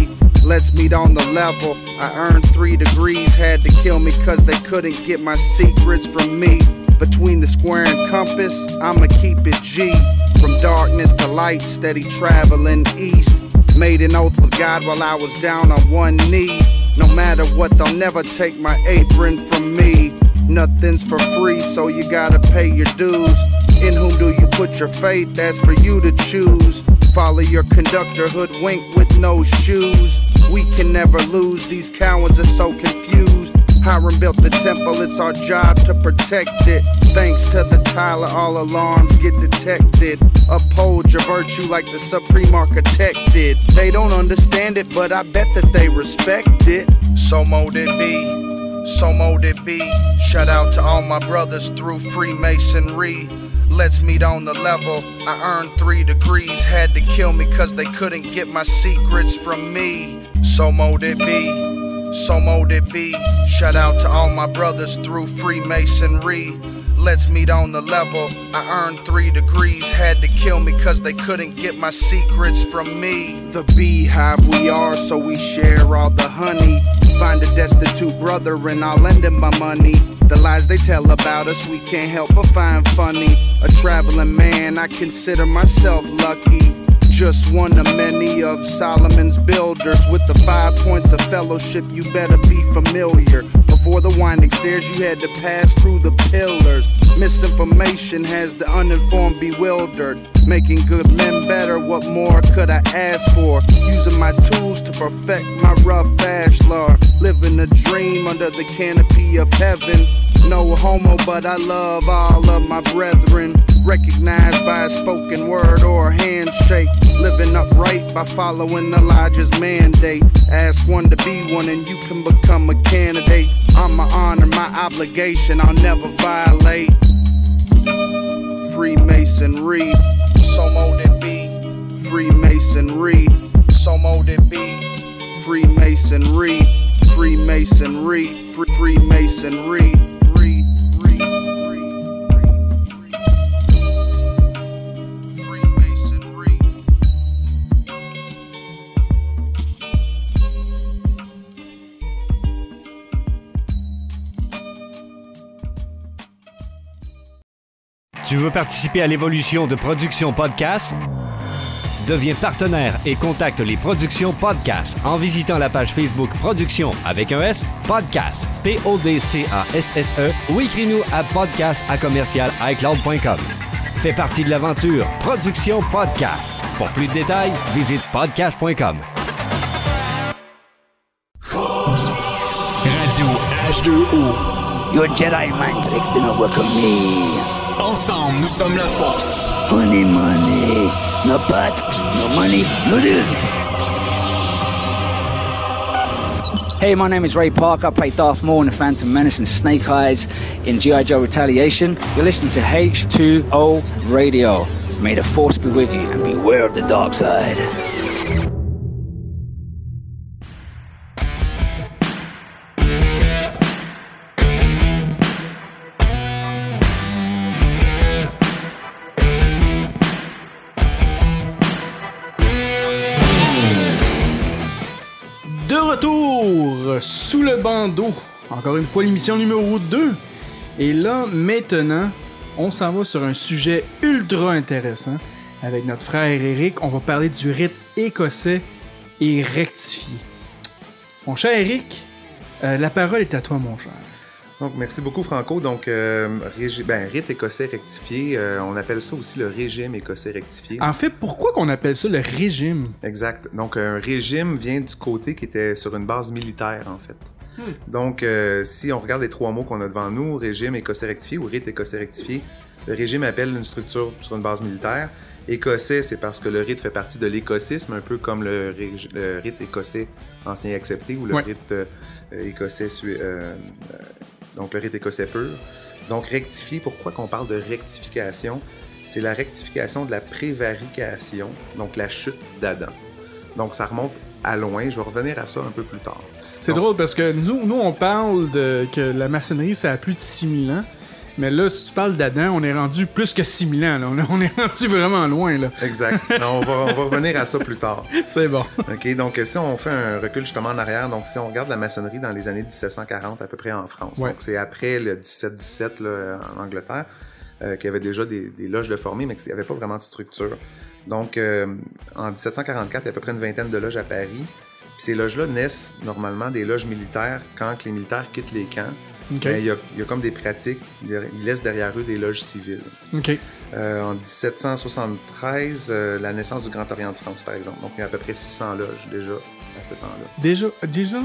Let's meet on the level. I earned three degrees, had to kill me cause they couldn't get my secrets from me. Between the square and compass, I'ma keep it G. From darkness to light, steady traveling east. Made an oath with God while I was down on one knee. No matter what, they'll never take my apron from me. Nothing's for free, so you gotta pay your dues. In whom do you put your faith? That's for you to choose. Follow your conductor, hoodwink with no shoes. We can never lose, these cowards are so confused. Hiram built the temple, it's our job to protect it. Thanks to the Tyler, all alarms get detected. Uphold your virtue like the Supreme Architect did. They don't understand it, but I bet that they respect it. So mote it be, so mote it be. Shout out to all my brothers through Freemasonry. Let's meet on the level. I earned three degrees, had to kill me cause they couldn't get my secrets from me. So mote it be, so mote it be. Shout out to all my brothers through Freemasonry. Let's meet on the level. I earned three degrees, had to kill me cause they couldn't get my secrets from me. The beehive we are, so we share all the honey. Find a destitute brother and I'll lend him my money. The lies they tell about us, we can't help but find funny. A traveling man, I consider myself lucky. Just one of many of Solomon's builders. With the five points of fellowship, you better be familiar. Before the winding stairs, you had to pass through the pillars. Misinformation has the uninformed bewildered. Making good men better, what more could I ask for? Using my tools to perfect my rough ashlar. Living a dream under the canopy of heaven. No homo, but I love all of my brethren. Recognized by a spoken word or a handshake. Living upright by following the lodge's mandate. Ask one to be one, and you can become a candidate. I'm my honor, my obligation, I'll never violate. Freemasonry, so mold it be. Freemasonry, so mold it be. Freemasonry, Freemasonry, Free- Freemasonry. Tu veux participer à l'évolution de Production Podcast? Deviens partenaire et contacte les Productions Podcast en visitant la page Facebook Production avec un S, Podcast, P-O-D-C-A-S-S-E ou écris-nous à podcast à commercial iCloud.com. Fais partie de l'aventure Production Podcast. Pour plus de détails, visite podcast.com. Radio H2O. Your Jedi mind tricks do not work on me. Ensemble, nous sommes la force. Honey money. No pots, no money, no deal. Hey, my name is Ray Parker. I play Darth Maul in The Phantom Menace and Snake Eyes in G.I. Joe Retaliation. You're listening to H2O Radio. May the Force be with you and beware of the dark side. Encore une fois, l'émission numéro 2. Et là, maintenant, on s'en va sur un sujet ultra intéressant. Avec notre frère Eric, on va parler du rite écossais et rectifié. Mon cher Eric, euh, la parole est à toi, mon cher. Donc, merci beaucoup, Franco. Donc, euh, régi- ben, rite écossais rectifié, euh, on appelle ça aussi le régime écossais rectifié. En fait, pourquoi qu'on appelle ça le régime? Exact. Donc, un régime vient du côté qui était sur une base militaire, en fait. Donc, euh, si on regarde les trois mots qu'on a devant nous, régime écossais rectifié ou rite écossais rectifié, le régime appelle une structure sur une base militaire. Écossais, c'est parce que le rite fait partie de l'écossisme, un peu comme le, rite écossais ancien accepté ou le Ouais. rite euh, écossais, euh, euh, donc le rite écossais pur. Donc, rectifier, pourquoi qu'on parle de rectification? C'est la rectification de la prévarication, donc la chute d'Adam. Donc, ça remonte à loin. Je vais revenir à ça un peu plus tard. C'est drôle parce que nous, nous, on parle de que la maçonnerie, ça a plus de 6000 ans. Mais là, si tu parles d'Adam, on est rendu plus que 6000 ans. Là. On, est, rendu vraiment loin. là. Exact. Non, on, va, on va revenir à ça plus tard. C'est bon. OK, donc si on fait un recul justement en arrière, donc si on regarde la maçonnerie dans les années 1740 à peu près en France, Ouais. donc c'est après le 1717 là, en Angleterre, euh, qu'il y avait déjà des, des loges de formées, mais qu'il n'y avait pas vraiment de structure. Donc euh, en 1744, il y a à peu près une vingtaine de loges à Paris. Puis ces loges-là naissent normalement des loges militaires quand que les militaires quittent les camps. Il y, a, il y a comme des pratiques, ils laissent derrière eux des loges civiles. Euh, en 1773, euh, la naissance du Grand Orient de France, par exemple. Donc, il y a à peu près 600 loges déjà à ce temps-là. Déjà, déjà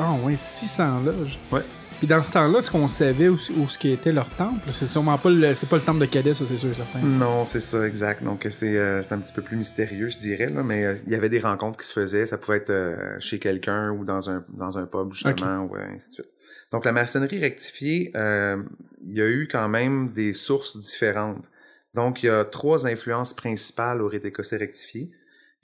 ah ouais, 600 loges. Ouais. Puis dans ce temps-là, est-ce qu'on savait où, où ce qui était leur temple? C'est sûrement pas le, c'est pas le temple de Cadet, ça c'est sûr et certain. Non, c'est ça, exact. Donc, c'est euh, c'est un petit peu plus mystérieux, je dirais, là, mais euh, il y avait des rencontres qui se faisaient. Ça pouvait être euh, chez quelqu'un ou dans un, dans un pub, justement, ou euh, ainsi de suite. Donc, la maçonnerie rectifiée, euh, il y a eu quand même des sources différentes. Donc, il y a trois influences principales au rite écossais rectifié.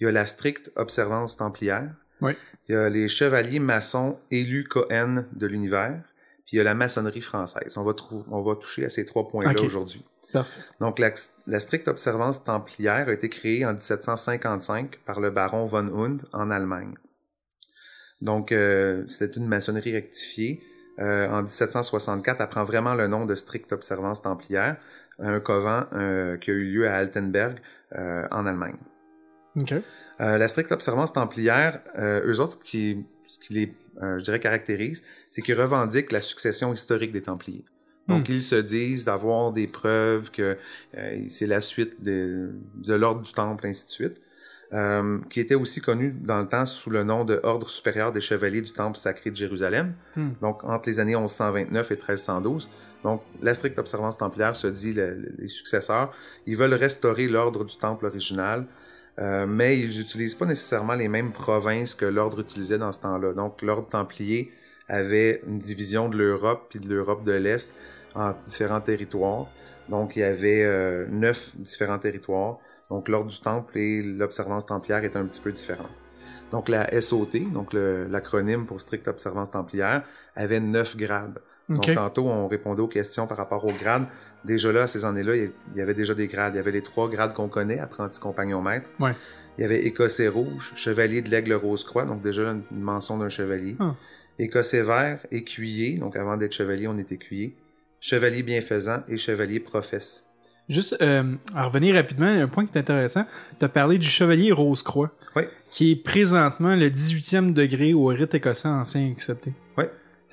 Il y a la stricte observance templière. Oui. Il y a les chevaliers maçons élus Cohen de l'univers. Puis il y a la maçonnerie française. On va, on va toucher à ces trois points-là Ok. aujourd'hui. Donc, la, la stricte observance templière a été créée en 1755 par le baron von Hund en Allemagne. Donc, euh, c'était une maçonnerie rectifiée. Euh, en 1764, elle prend vraiment le nom de stricte observance templière, un couvent euh, qui a eu lieu à Altenberg, euh, en Allemagne. OK. Euh, la stricte observance templière, euh, eux autres, ce qui, ce qui les, euh, je dirais, caractérise, c'est qu'ils revendiquent la succession historique des Templiers. Donc, ils se disent d'avoir des preuves que euh, c'est la suite de, de l'ordre du temple, ainsi de suite. Euh, qui était aussi connu dans le temps sous le nom de Ordre supérieur des chevaliers du Temple sacré de Jérusalem, Hmm. donc entre les années 1129 et 1312. Donc, la stricte observance templière se dit, le- le- les successeurs, ils veulent restaurer l'ordre du Temple original, euh, mais ils n'utilisent pas nécessairement les mêmes provinces que l'ordre utilisait dans ce temps-là. Donc, l'ordre templier avait une division de l'Europe puis de l'Europe de l'Est en différents territoires. Donc, il y avait euh, neuf différents territoires. Donc, l'ordre du temple et l'observance templière est un petit peu différente. Donc, la SOT, donc l'acronyme pour stricte observance templière, avait neuf grades. Donc, tantôt, on répondait aux questions par rapport aux grades. Déjà là, à ces années-là, il y avait déjà des grades. Il y avait les trois grades qu'on connaît, apprenti, compagnon, maître. Ouais. Il y avait écossais rouge, chevalier de l'aigle rose-croix, donc déjà une mention d'un chevalier. Ah. Écossais vert, écuyer, donc avant d'être chevalier, on est écuyer. Chevalier bienfaisant et chevalier professe. Juste euh, à revenir rapidement, un point qui est intéressant. Tu as parlé du chevalier Rose-Croix, Oui. qui est présentement le 18e degré au rite écossais ancien accepté.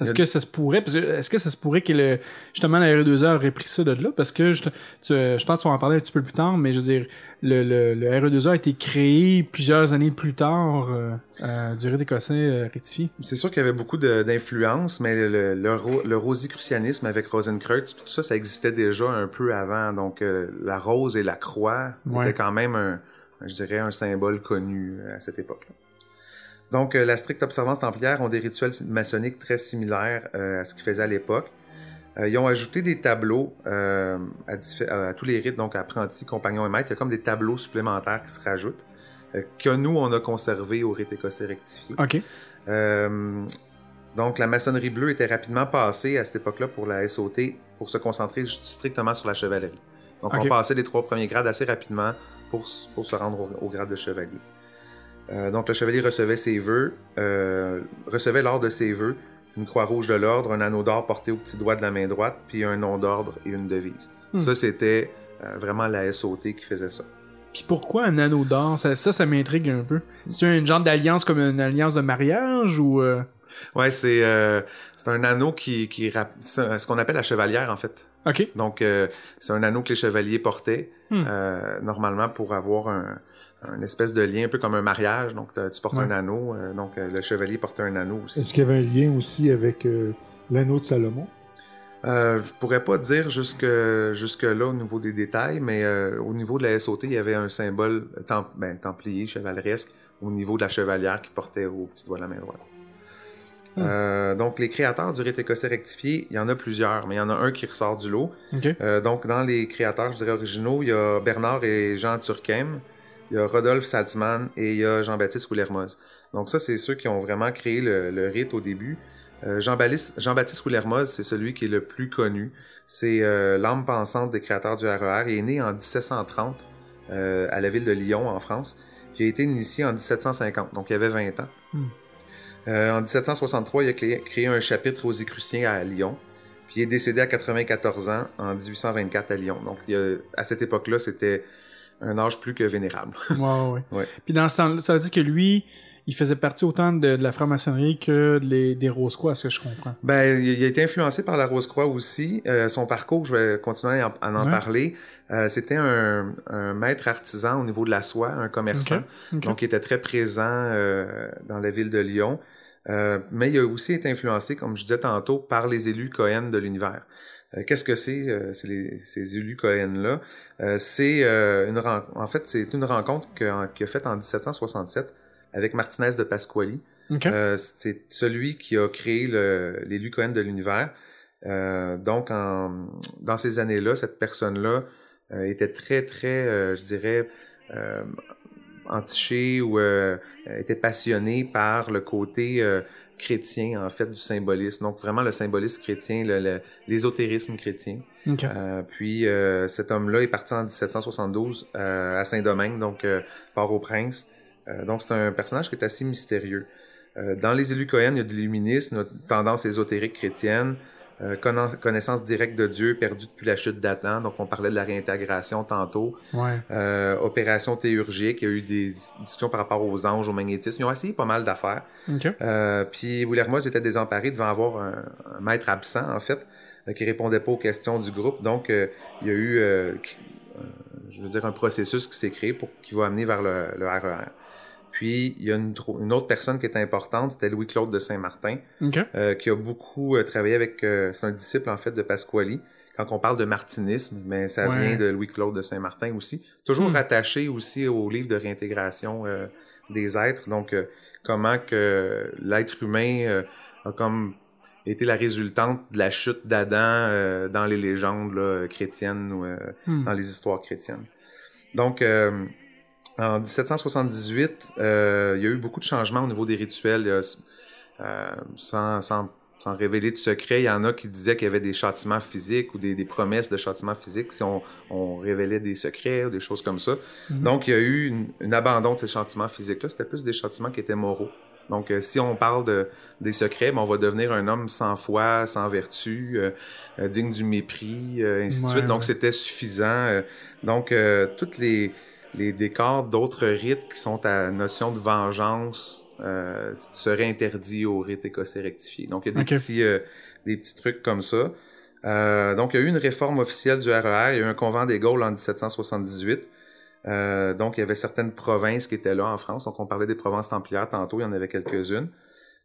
Est-ce a- que ça se pourrait, est-ce que ça se pourrait que le, justement la RE2A aurait pris ça de là? Parce que je, tu- je pense qu'on va en parler un petit peu plus tard, mais je veux dire, le, le, le RE2A a été créé plusieurs années plus tard euh, euh, du rite écossais euh, rectifié. C'est sûr qu'il y avait beaucoup d'influence, mais le, le, le, ro- le rosicrucianisme avec Rosenkreutz, tout ça, ça existait déjà un peu avant. Donc, euh, la rose et la croix Ouais. étaient quand même, un, je dirais, un symbole connu à cette époque-là. Donc, euh, la stricte observance templière ont des rituels maçonniques très similaires euh, à ce qu'ils faisaient à l'époque. Euh, ils ont ajouté des tableaux euh, à, tous les rites, donc apprentis, compagnons et maîtres. Il y a comme des tableaux supplémentaires qui se rajoutent, que nous, on a conservés au rite écossais rectifié. OK. Donc, la maçonnerie bleue était rapidement passée à cette époque-là pour la SOT pour se concentrer strictement sur la chevalerie. Donc, on passait les trois premiers grades assez rapidement pour, pour se rendre au, au grade de chevalier. Euh, donc, le chevalier recevait ses vœux, euh, recevait lors de ses vœux une croix rouge de l'ordre, un anneau d'or porté au petit doigt de la main droite, puis un nom d'ordre et une devise. Hmm. Ça, c'était euh, vraiment la SOT qui faisait ça. Puis pourquoi un anneau d'or? Ça, ça, ça m'intrigue un peu. C'est un genre d'alliance comme une alliance de mariage ou... Ouais, c'est c'est un anneau qui, qui ce qu'on appelle la chevalière, en fait. OK. Donc, c'est un anneau que les chevaliers portaient, Hmm. normalement pour avoir un, un espèce de lien, un peu comme un mariage. Donc, tu portes Ouais. un anneau, euh, donc euh, le chevalier portait un anneau aussi. Est-ce qu'il y avait un lien aussi avec euh, l'anneau de Salomon? Je pourrais pas dire jusque jusque là au niveau des détails, mais au niveau de la SOT, il y avait un symbole tem- ben, templier, chevaleresque, au niveau de la chevalière qui portait au petit doigt de la main droite. Euh, donc, les créateurs du rite écossais rectifié, il y en a plusieurs, mais il y en a un qui ressort du lot. Euh, donc, dans les créateurs, je dirais originaux, il y a Bernard et Jean Turquem, il y a Rodolphe Saltzman et il y a Jean-Baptiste Oulermoz. Donc, ça, c'est ceux qui ont vraiment créé le, le rite au début. Euh, Jean-Baptiste Oulermoz, c'est celui qui est le plus connu. C'est euh, l'âme pensante des créateurs du RER. Il est né en 1730 euh, à la ville de Lyon, en France. Il a été initié en 1750, donc il avait 20 ans. Hmm. Euh, en 1763, il a créé, créé un chapitre rosicrucien à Lyon. Puis il est décédé à 94 ans en 1824 à Lyon. Donc il a- à cette époque-là, c'était un âge plus que vénérable. Ouais, ouais, ouais. Puis dans ce temps ça veut dire que lui, il faisait partie autant de, de la franc-maçonnerie que les- des Rose-Croix, à ce que je comprends? Ben, il il a été influencé par la Rose-Croix aussi. Euh, son parcours, je vais continuer à en, à en Ouais. parler. Euh, C'était un, un maître artisan au niveau de la soie, un commerçant. Ok, ok. Donc, il était très présent euh, dans la ville de Lyon. Euh, mais il a aussi été influencé, comme je disais tantôt, par les élus Cohen de l'univers. Euh, Qu'est-ce que c'est, euh, c'est les- ces élus Cohen-là? Euh, c'est euh, une en fait, c'est une rencontre que- qu'il a faite en 1767 avec Martinez de Pasquali. OK. Euh, c'est celui qui a créé l'élu Cohen de l'univers. Euh, donc, en- dans ces années-là, cette personne-là euh, était très, très, euh, je dirais, euh, entichée ou euh, était passionnée par le côté euh, chrétien, en fait, du symbolisme. Donc, vraiment le symbolisme chrétien, l'ésotérisme chrétien. OK. Euh, puis euh, cet homme-là est parti en 1772 euh, à Saint-Domingue, donc euh, Port-au-Prince. Euh, donc c'est un personnage qui est assez mystérieux. Euh, dans les élus Cohen, il y a de l'illuminisme, une tendance ésotérique chrétienne, euh, conna- connaissance directe de Dieu perdue depuis la chute d'Adam. Donc on parlait de la réintégration tantôt. Ouais. Euh, opération théurgique, il y a eu des discussions par rapport aux anges, au magnétisme. Ils ont essayé pas mal d'affaires. OK. Euh, puis Willermoz était désemparé devant avoir un, un maître absent, en fait. euh, qui répondaient pas aux questions du groupe. Donc, il y a eu, je veux dire, un processus qui s'est créé pour qui va amener vers le, le RER. Puis, il y a une, autre personne qui est importante, c'était Louis-Claude de Saint-Martin, euh, qui a beaucoup euh, travaillé avec, euh, c'est un disciple en fait de Pasquali. Quand on parle de martinisme, mais ça Ouais. vient de Louis-Claude de Saint-Martin aussi. Toujours Hmm. rattaché aussi au livre de réintégration euh, des êtres. Donc, euh, comment que l'être humain euh, a comme été la résultante de la chute d'Adam euh, dans les légendes là, chrétiennes ou euh, Hmm. dans les histoires chrétiennes. Donc, euh, en 1778, euh, il y a eu beaucoup de changements au niveau des rituels. Euh, sans, sans, sans révéler de secret, il y en a qui disaient qu'il y avait des châtiments physiques ou des, des promesses de châtiments physiques si on, on révélait des secrets ou des choses comme ça. Donc, il y a eu une, une abandon de ces châtiments physiques-là. C'était plus des châtiments qui étaient moraux. Donc, euh, si on parle de, des secrets, ben, on va devenir un homme sans foi, sans vertu, euh, euh, digne du mépris, euh, ainsi de suite. Donc, ouais. c'était suffisant. euh. donc, euh, toutes les, les décors d'autres rites qui sont à notion de vengeance euh, seraient interdits aux rites écossais rectifiés. Donc, il y a des, petits, euh, des petits trucs comme ça. Euh, donc, il y a eu une réforme officielle du RER. Il y a eu un convent des Gaules en 1778. Euh, donc, il y avait certaines provinces qui étaient là en France. Donc, on parlait des provinces templières tantôt. Il y en avait quelques-unes.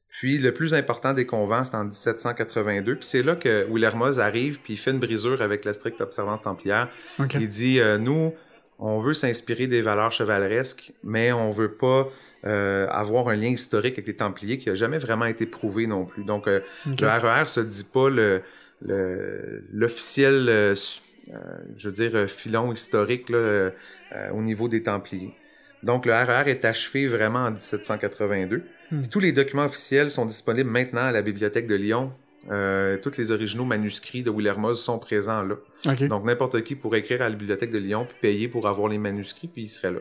Puis, le plus important des convents, c'est en 1782. Puis, c'est là que Wilhermoz arrive, puis il fait une brisure avec la stricte observance templière. Il dit, euh, nous, on veut s'inspirer des valeurs chevaleresques, mais on veut pas euh, avoir un lien historique avec les Templiers qui a jamais vraiment été prouvé non plus. Donc, euh, le RER se dit pas le le- l'officiel, euh, euh, je veux dire, filon historique là, au niveau des Templiers. Donc, le RER est achevé vraiment en 1782. Hmm. Puis tous les documents officiels sont disponibles maintenant à la Bibliothèque de Lyon. Euh, tous les originaux manuscrits de Wilhermoz sont présents là. Donc, n'importe qui pourrait écrire à la Bibliothèque de Lyon puis payer pour avoir les manuscrits, puis il serait là.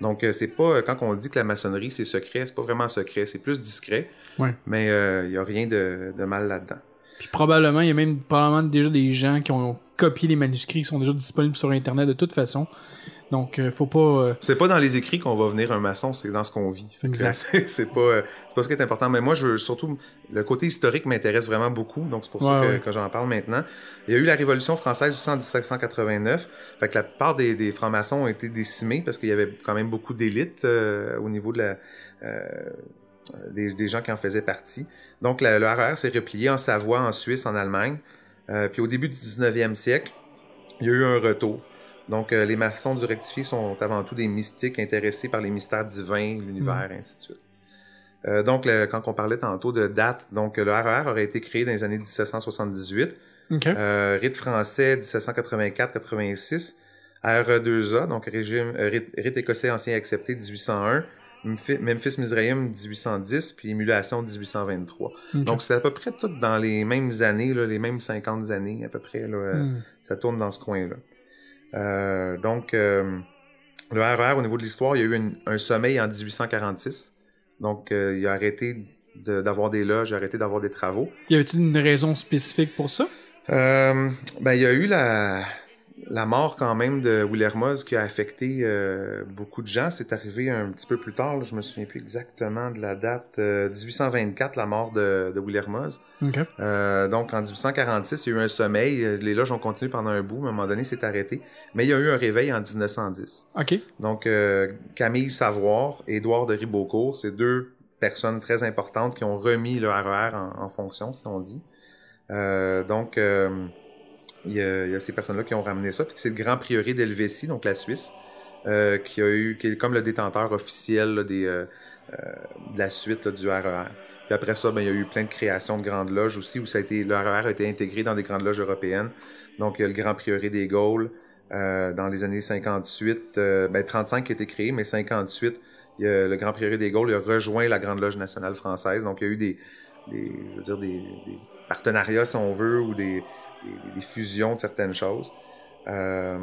Donc, euh, c'est pas, euh, quand on dit que la maçonnerie, c'est secret, c'est pas vraiment secret, c'est plus discret, Ouais. mais il y a rien de, de mal là-dedans. Puis probablement, il y a même probablement déjà des gens qui ont copié les manuscrits qui sont déjà disponibles sur Internet de toute façon. Donc, euh, faut pas... euh, C'est pas dans les écrits qu'on va venir un maçon, c'est dans ce qu'on vit. Exact. C'est pas, euh, c'est pas ce qui est important. Mais moi, je veux surtout le côté historique m'intéresse vraiment beaucoup, donc c'est pour ça que, ouais. que j'en parle maintenant. Il y a eu la Révolution française en 1789. Fait que la plupart des, des francs-maçons ont été décimés parce qu'il y avait quand même beaucoup d'élites euh, au niveau de la euh, des, des gens qui en faisaient partie. Donc la- le RER s'est replié en Savoie, en Suisse, en Allemagne. Euh, puis au début du 19e siècle, il y a eu un retour. Donc, euh, les maçons du rectifié sont avant tout des mystiques intéressés par les mystères divins, l'univers, ainsi de suite. Euh, donc, le- quand on parlait tantôt de date, donc le RER aurait été créé dans les années 1778. OK. Euh, rite français 1784-86. RE2A, donc régime, rite, rite écossais ancien accepté 1801. Memphis Mizraïm 1810, puis émulation 1823. OK. Donc, c'est à peu près tout dans les mêmes années, là, les mêmes 50 années à peu près. Là, Hmm. ça tourne dans ce coin-là. Euh, donc, euh, le RER, au niveau de l'histoire, il y a eu une- un sommeil en 1846. Donc, euh, il a arrêté de- d'avoir des loges, il a arrêté d'avoir des travaux. Y avait-il une raison spécifique pour ça? Ben, il y a eu la, la mort quand même de Wilhermoz qui a affecté euh, beaucoup de gens. C'est arrivé un petit peu plus tard, là, je me souviens plus exactement de la date. Euh, 1824, la mort de, de Wilhermoz. OK. Euh, donc, en 1846, il y a eu un sommeil. Euh, Les loges ont continué pendant un bout, mais à un moment donné, c'est arrêté. Mais il y a eu un réveil en 1910. OK. Donc, euh, Camille Savoir et Édouard de Ribeaucourt, c'est deux personnes très importantes qui ont remis le RER en, en fonction, si on dit. Euh, donc, euh, il y, a, il y a ces personnes-là qui ont ramené ça. Puis c'est le grand prieuré d'Helvétie, donc la Suisse, euh, qui a eu, qui est comme le détenteur officiel là, des, euh, euh, de la suite là, du RER. Puis après ça, ben, il y a eu plein de créations de grandes loges aussi, où ça a été, le RER a été intégré dans des grandes loges européennes. Donc, il y a le grand prieuré des Gaules, euh, dans les années 58, euh, ben 35 qui a été créé, mais 58, il y a le Grand Prieuré des Gaules a rejoint la Grande Loge nationale française. Donc, il y a eu des, des je veux dire, des, des partenariats, si on veut, ou des, des, des fusions de certaines choses. Euh,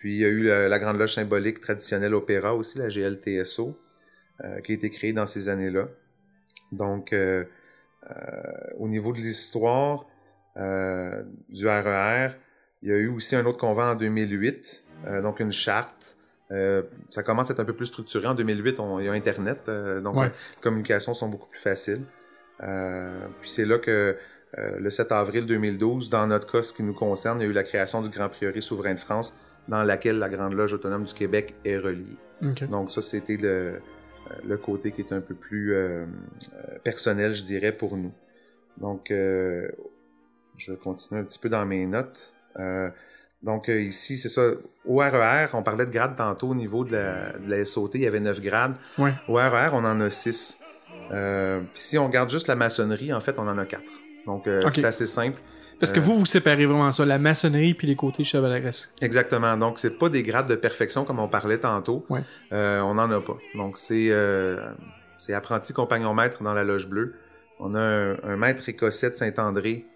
puis, il y a eu la, la Grande Loge symbolique traditionnelle opéra aussi, la GLTSO, euh, qui a été créée dans ces années-là. Donc, euh, au niveau de l'histoire du RER, il y a eu aussi un autre convent en 2008, euh, donc une charte. Ça commence à être un peu plus structuré. En 2008, on, il y a Internet, donc Ouais. les communications sont beaucoup plus faciles. Puis c'est là que euh, le 7 avril 2012. Dans notre cas, ce qui nous concerne, il y a eu la création du Grand Prieuré souverain de France, dans laquelle la Grande Loge autonome du Québec est reliée. Donc ça, c'était le, euh, le côté qui est un peu plus euh, euh, personnel, je dirais, pour nous. Donc, euh, je continue un petit peu dans mes notes. Euh, donc ici, c'est ça. Au RER, on parlait de grades tantôt au niveau de la, de la SOT, il y avait 9 grades. Ouais. Au RER, on en a 6. Euh, puis si on regarde juste la maçonnerie, en fait, on en a 4. Donc euh, c'est assez simple. Parce que Euh, vous, vous séparez vraiment ça, la maçonnerie puis les côtés chevaleresques. Exactement. Donc, c'est pas des grades de perfection comme on parlait tantôt. Ouais. Euh, on n'en a pas. Donc, c'est c'est apprenti compagnon maître dans la loge bleue. On a un, un maître écossais de Saint-André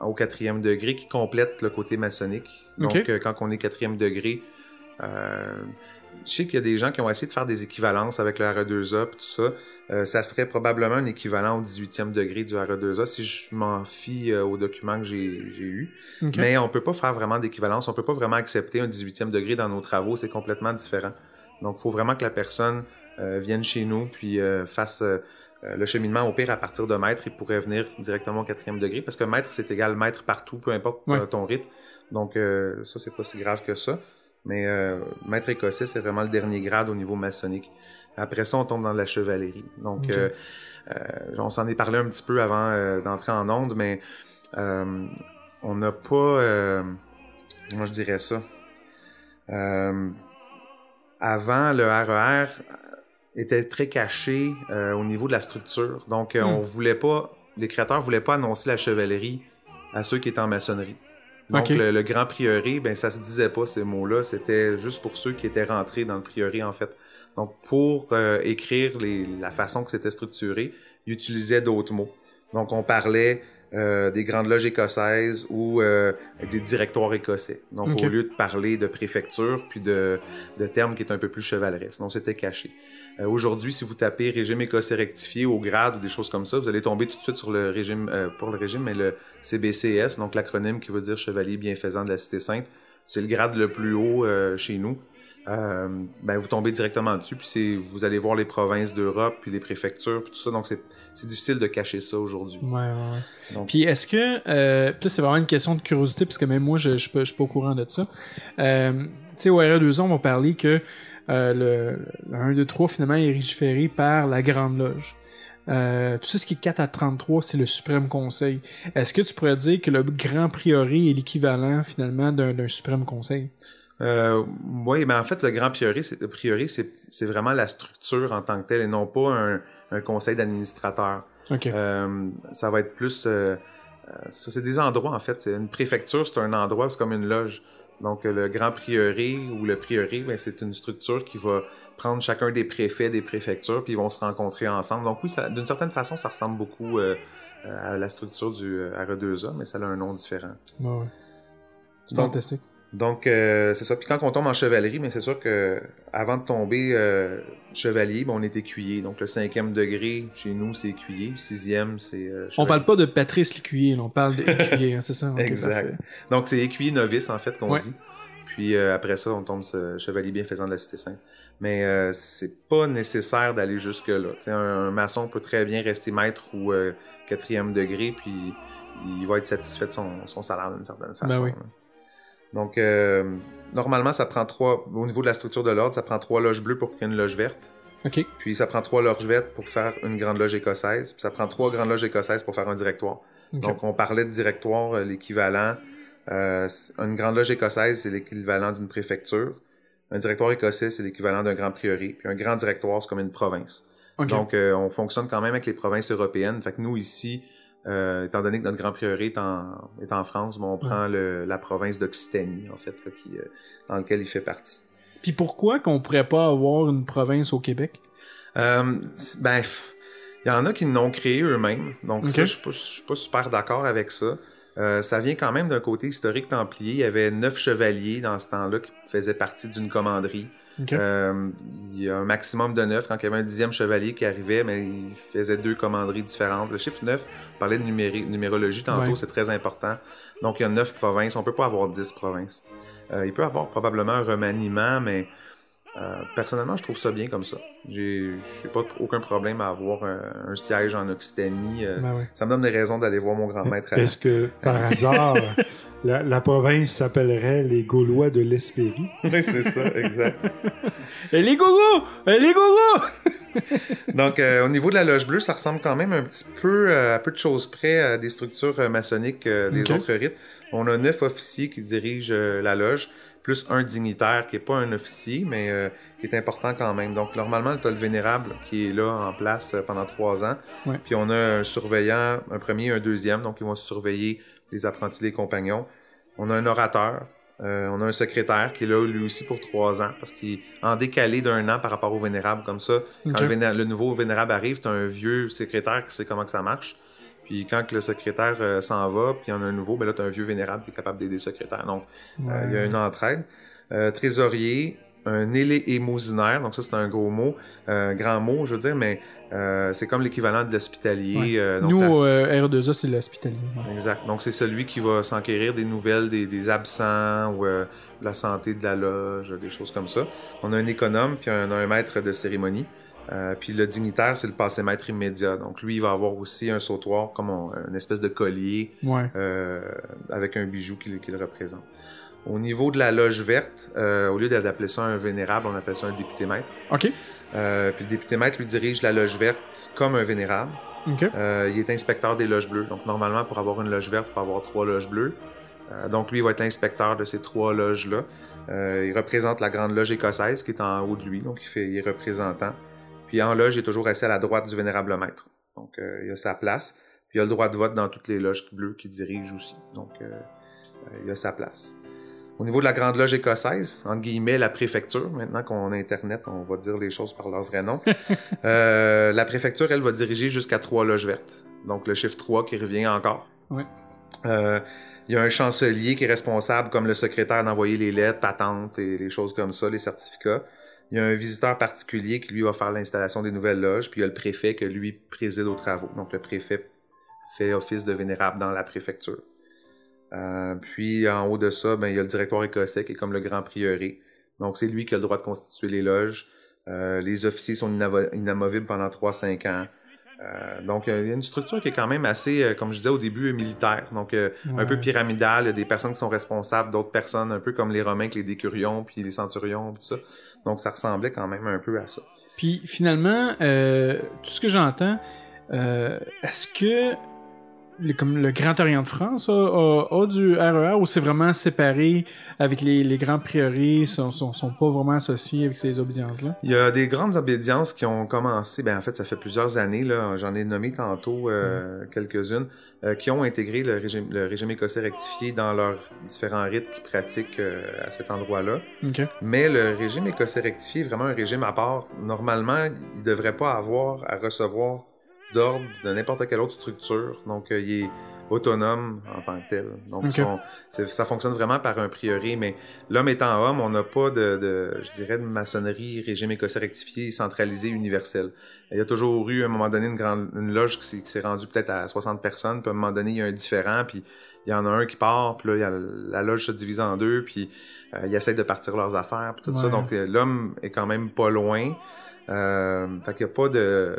au quatrième degré qui complète le côté maçonnique. Donc, quand on est quatrième degré, euh, je sais qu'il y a des gens qui ont essayé de faire des équivalences avec le RE2A et tout ça. Euh, ça serait probablement un équivalent au 18e degré du RE2A si je m'en fie euh, aux documents que j'ai. Ok. Mais on peut pas faire vraiment d'équivalence, on peut pas vraiment accepter un 18e degré dans nos travaux, c'est complètement différent. Donc, il faut vraiment que la personne euh, vienne chez nous puis euh, fasse euh, le cheminement au pire à partir de maître. Il pourrait venir directement au quatrième degré parce que maître, c'est égal maître partout, peu importe Ouais. euh, ton rythme. Donc, euh, ça, c'est pas si grave que ça. Mais euh, maître écossais, c'est vraiment le dernier grade au niveau maçonnique. Après ça, on tombe dans la chevalerie. Donc, euh, euh, on s'en est parlé un petit peu avant d'entrer en onde, mais on n'a pas... moi, je dirais ça? Avant, le RER était très caché au niveau de la structure. Donc, Hmm. on voulait pas... Les créateurs voulaient pas annoncer la chevalerie à ceux qui étaient en maçonnerie. Donc, le, le grand prieuré, ben, ça se disait pas ces mots-là. C'était juste pour ceux qui étaient rentrés dans le prieuré, en fait. Donc, pour euh, écrire les, la façon que c'était structuré, ils utilisaient d'autres mots. Donc, on parlait euh, des grandes loges écossaises ou euh, des directoires écossais. Donc, au lieu de parler de préfecture puis de, de termes qui est un peu plus chevaleresques. Donc, c'était caché. Euh, Aujourd'hui, si vous tapez régime écossais rectifié au grade ou des choses comme ça, vous allez tomber tout de suite sur le régime, euh, pour le régime, mais le CBCS, donc l'acronyme qui veut dire Chevalier bienfaisant de la Cité Sainte. C'est le grade le plus haut euh, chez nous. Euh, ben vous tombez directement dessus, puis c'est, vous allez voir les provinces d'Europe, puis les préfectures, puis tout ça. Donc c'est, difficile de cacher ça aujourd'hui. Ouais, ouais, ouais. Puis est-ce que. Euh, puis là, c'est vraiment une question de curiosité, parce que même moi, je je suis pas, je suis pas au courant de ça. Euh, tu sais, au RE2 on va parler que le, le 1, 2, 3, finalement, est légiféré par la Grande Loge. Euh, tout ça, ce qui est 4 à 33, c'est le Suprême Conseil. Est-ce que tu pourrais dire que le Grand Prieuré est l'équivalent, finalement, d'un Suprême Conseil? Euh, oui, ben en fait, le grand prieuré, c'est, vraiment la structure en tant que telle et non pas un, un conseil d'administrateur. Ok. Euh, ça va être plus... euh, euh, c'est des endroits, en fait. Une préfecture, c'est un endroit, c'est comme une loge. Donc, euh, le grand prieuré ou le prieuré, ben, c'est une structure qui va prendre chacun des préfets des préfectures, puis ils vont se rencontrer ensemble. Donc oui, ça, d'une certaine façon, ça ressemble beaucoup euh, à la structure du euh, RE2A, mais ça a un nom différent. Ouais, ouais. C'est fantastique. Donc, euh, c'est ça. Puis quand on tombe en chevalerie, mais c'est sûr que avant de tomber euh, chevalier, ben, on est écuyer. Donc, le cinquième degré, chez nous, c'est écuyer. Sixième, c'est euh, On parle pas de Patrice l'écuyer, on parle d'écuyer, hein, c'est ça? Exact. parfait. Donc, c'est écuyer novice, en fait, qu'on Ouais. dit. Puis euh, après ça, on tombe sur chevalier bienfaisant de la Cité Sainte. Mais euh, c'est pas nécessaire d'aller jusque-là. Un, un maçon peut très bien rester maître ou euh, quatrième degré, puis il va être satisfait de son, son salaire d'une certaine façon. Ben oui. là. Donc, euh, normalement, ça prend trois... Au niveau de la structure de l'ordre, ça prend trois loges bleues pour créer une loge verte. Ok. Puis ça prend trois loges vertes pour faire une grande loge écossaise. Puis ça prend trois grandes loges écossaises pour faire un directoire. Ok. Donc, on parlait de directoire, euh, l'équivalent. euh, une grande loge écossaise, c'est l'équivalent d'une préfecture. Un directoire écossais, c'est l'équivalent d'un grand prieuré. Puis un grand directoire, c'est comme une province. Donc, euh, on fonctionne quand même avec les provinces européennes. Fait que nous, ici, euh, étant donné que notre grand prieuré est en, est en France, bon, on prend le, la province d'Occitanie, en fait, là, qui, euh, dans lequel il fait partie. Puis pourquoi qu'on pourrait pas avoir une province au Québec? Euh, ben, il y en a qui l'ont créé eux-mêmes. Donc, ça, je suis pas- je suis pas super d'accord avec ça. Euh, ça vient quand même d'un côté historique templier. Il y avait neuf chevaliers dans ce temps-là qui faisaient partie d'une commanderie. Euh, il y a un maximum de neuf. Quand il y avait un dixième chevalier qui arrivait, mais il faisait deux commanderies différentes. Le chiffre 9, on parlait de numéri- numérologie tantôt, Ouais. c'est très important. Donc, il y a neuf provinces. On peut pas avoir dix provinces. Euh, il peut avoir probablement un remaniement, mais Euh, personnellement, je trouve ça bien comme ça. J'ai pas aucun problème à avoir un, un siège en Occitanie. euh, Ben ouais. Ça me donne des raisons d'aller voir mon grand maître. Est-ce que, par hasard, la, la province s'appellerait les Gaulois de l'Espérie? Oui, c'est ça, exact. Et les gogos! Et les gogos! Donc, euh, au niveau de la loge bleue, ça ressemble quand même un petit peu euh, à peu de choses près à des structures euh, maçonniques euh, des autres rites. On a neuf officiers qui dirigent euh, la loge, plus un dignitaire qui est pas un officier, mais euh, qui est important quand même. Donc, normalement, tu as le vénérable qui est là en place euh, pendant trois ans. Ouais. Puis on a un surveillant, un premier, un deuxième, donc ils vont surveiller les apprentis, les compagnons. On a un orateur, euh, on a un secrétaire qui est là lui aussi pour trois ans, parce qu'il est en décalé d'un an par rapport au vénérable. Comme ça, quand le, le nouveau vénérable arrive, t'as un vieux secrétaire qui sait comment que ça marche. Puis quand que le secrétaire euh, s'en va, puis il y en a un nouveau, ben là, t'as un vieux vénérable qui est capable d'aider le secrétaire. Donc, euh, il y a une entraide. Euh, trésorier, un élémosinaire, donc ça c'est un gros mot, euh, grand mot, je veux dire, mais euh, c'est comme l'équivalent de l'hospitalier. Ouais. Nous, au euh, R2A, c'est l'hospitalier. ouais. Exact. Donc, c'est celui qui va s'enquérir des nouvelles des, des absents ou euh, la santé de la loge, des choses comme ça. On a un économe, puis on a un maître de cérémonie. Euh, puis le dignitaire, c'est le passé-maître immédiat. Donc, lui, il va avoir aussi un sautoir, comme on- une espèce de collier Ouais. euh, avec un bijou qui, le- qui le représente. Au niveau de la loge verte, euh, au lieu d'appeler ça un vénérable, on appelle ça un député-maître. OK. Euh, puis le député-maître lui dirige la loge verte comme un vénérable. OK. Euh, il est inspecteur des loges bleues. Donc, normalement, pour avoir une loge verte, il faut avoir trois loges bleues. Euh, donc, lui, il va être l'inspecteur de ces trois loges-là. Euh, il représente la grande loge écossaise qui est en haut de lui. Donc, il, fait, il est représentant. Puis, en loge, il est toujours assis à la droite du vénérable maître. Donc, euh, il a sa place. Puis, il a le droit de vote dans toutes les loges bleues qu'il dirige aussi. Donc, euh, euh, il a sa place. Au niveau de la Grande Loge écossaise, entre guillemets, la préfecture, maintenant qu'on a Internet, on va dire les choses par leur vrai nom. Euh, la préfecture, elle, va diriger jusqu'à trois loges vertes. Donc, le chiffre 3 qui revient encore. Ouais. Euh, il y a un chancelier qui est responsable, comme le secrétaire, d'envoyer les lettres, patentes et les choses comme ça, les certificats. Il y a un visiteur particulier qui, lui, va faire l'installation des nouvelles loges. Puis, il y a le préfet qui, lui, préside aux travaux. Donc, le préfet fait office de vénérable dans la préfecture. Euh, puis en haut de ça, ben, il y a le directoire écossais qui est comme le grand prieuré. Donc c'est lui qui a le droit de constituer les loges. Euh, les officiers sont inamovibles pendant 3-5 ans. Euh, donc il y a une structure qui est quand même assez, euh, comme je disais au début, euh, militaire. Donc euh, un peu pyramidale. Il y a des personnes qui sont responsables, d'autres personnes, un peu comme les Romains, avec les décurions, puis les centurions, tout ça. Donc ça ressemblait quand même un peu à ça. Puis finalement, euh, tout ce que j'entends, euh, est-ce que le, comme le Grand Orient de France a, a- a du RER ou c'est vraiment séparé avec les, les grands prieurés, sont, sont, sont pas vraiment associés avec ces obédiences-là? Il y a des grandes obédiences qui ont commencé, ben en fait ça fait plusieurs années, là, j'en ai nommé tantôt euh, quelques-unes, euh, qui ont intégré le régime, le régime écossais rectifié dans leurs différents rites qu'ils pratiquent euh, à cet endroit-là. Mais le régime écossais rectifié est vraiment un régime à part. Normalement, il devrait pas avoir à recevoir d'ordre de n'importe quelle autre structure. Donc, euh, il est autonome en tant que tel. Donc, Ok. son- c'est- ça fonctionne vraiment par un prieuré, mais l'homme étant homme, on n'a pas de, de, je dirais, de maçonnerie, régime écossais rectifié, centralisé, universel. Il y a toujours eu, à un moment donné, une, grande, une loge qui s'est- rendue peut-être à 60 personnes, puis à un moment donné, il y a un différent, puis il y en a un qui part, puis là, il y a, la loge se divise en deux, puis euh, ils essayent de partir leurs affaires, puis tout ça. Donc, euh, l'homme est quand même pas loin. Euh, fait qu'il n'y a pas de,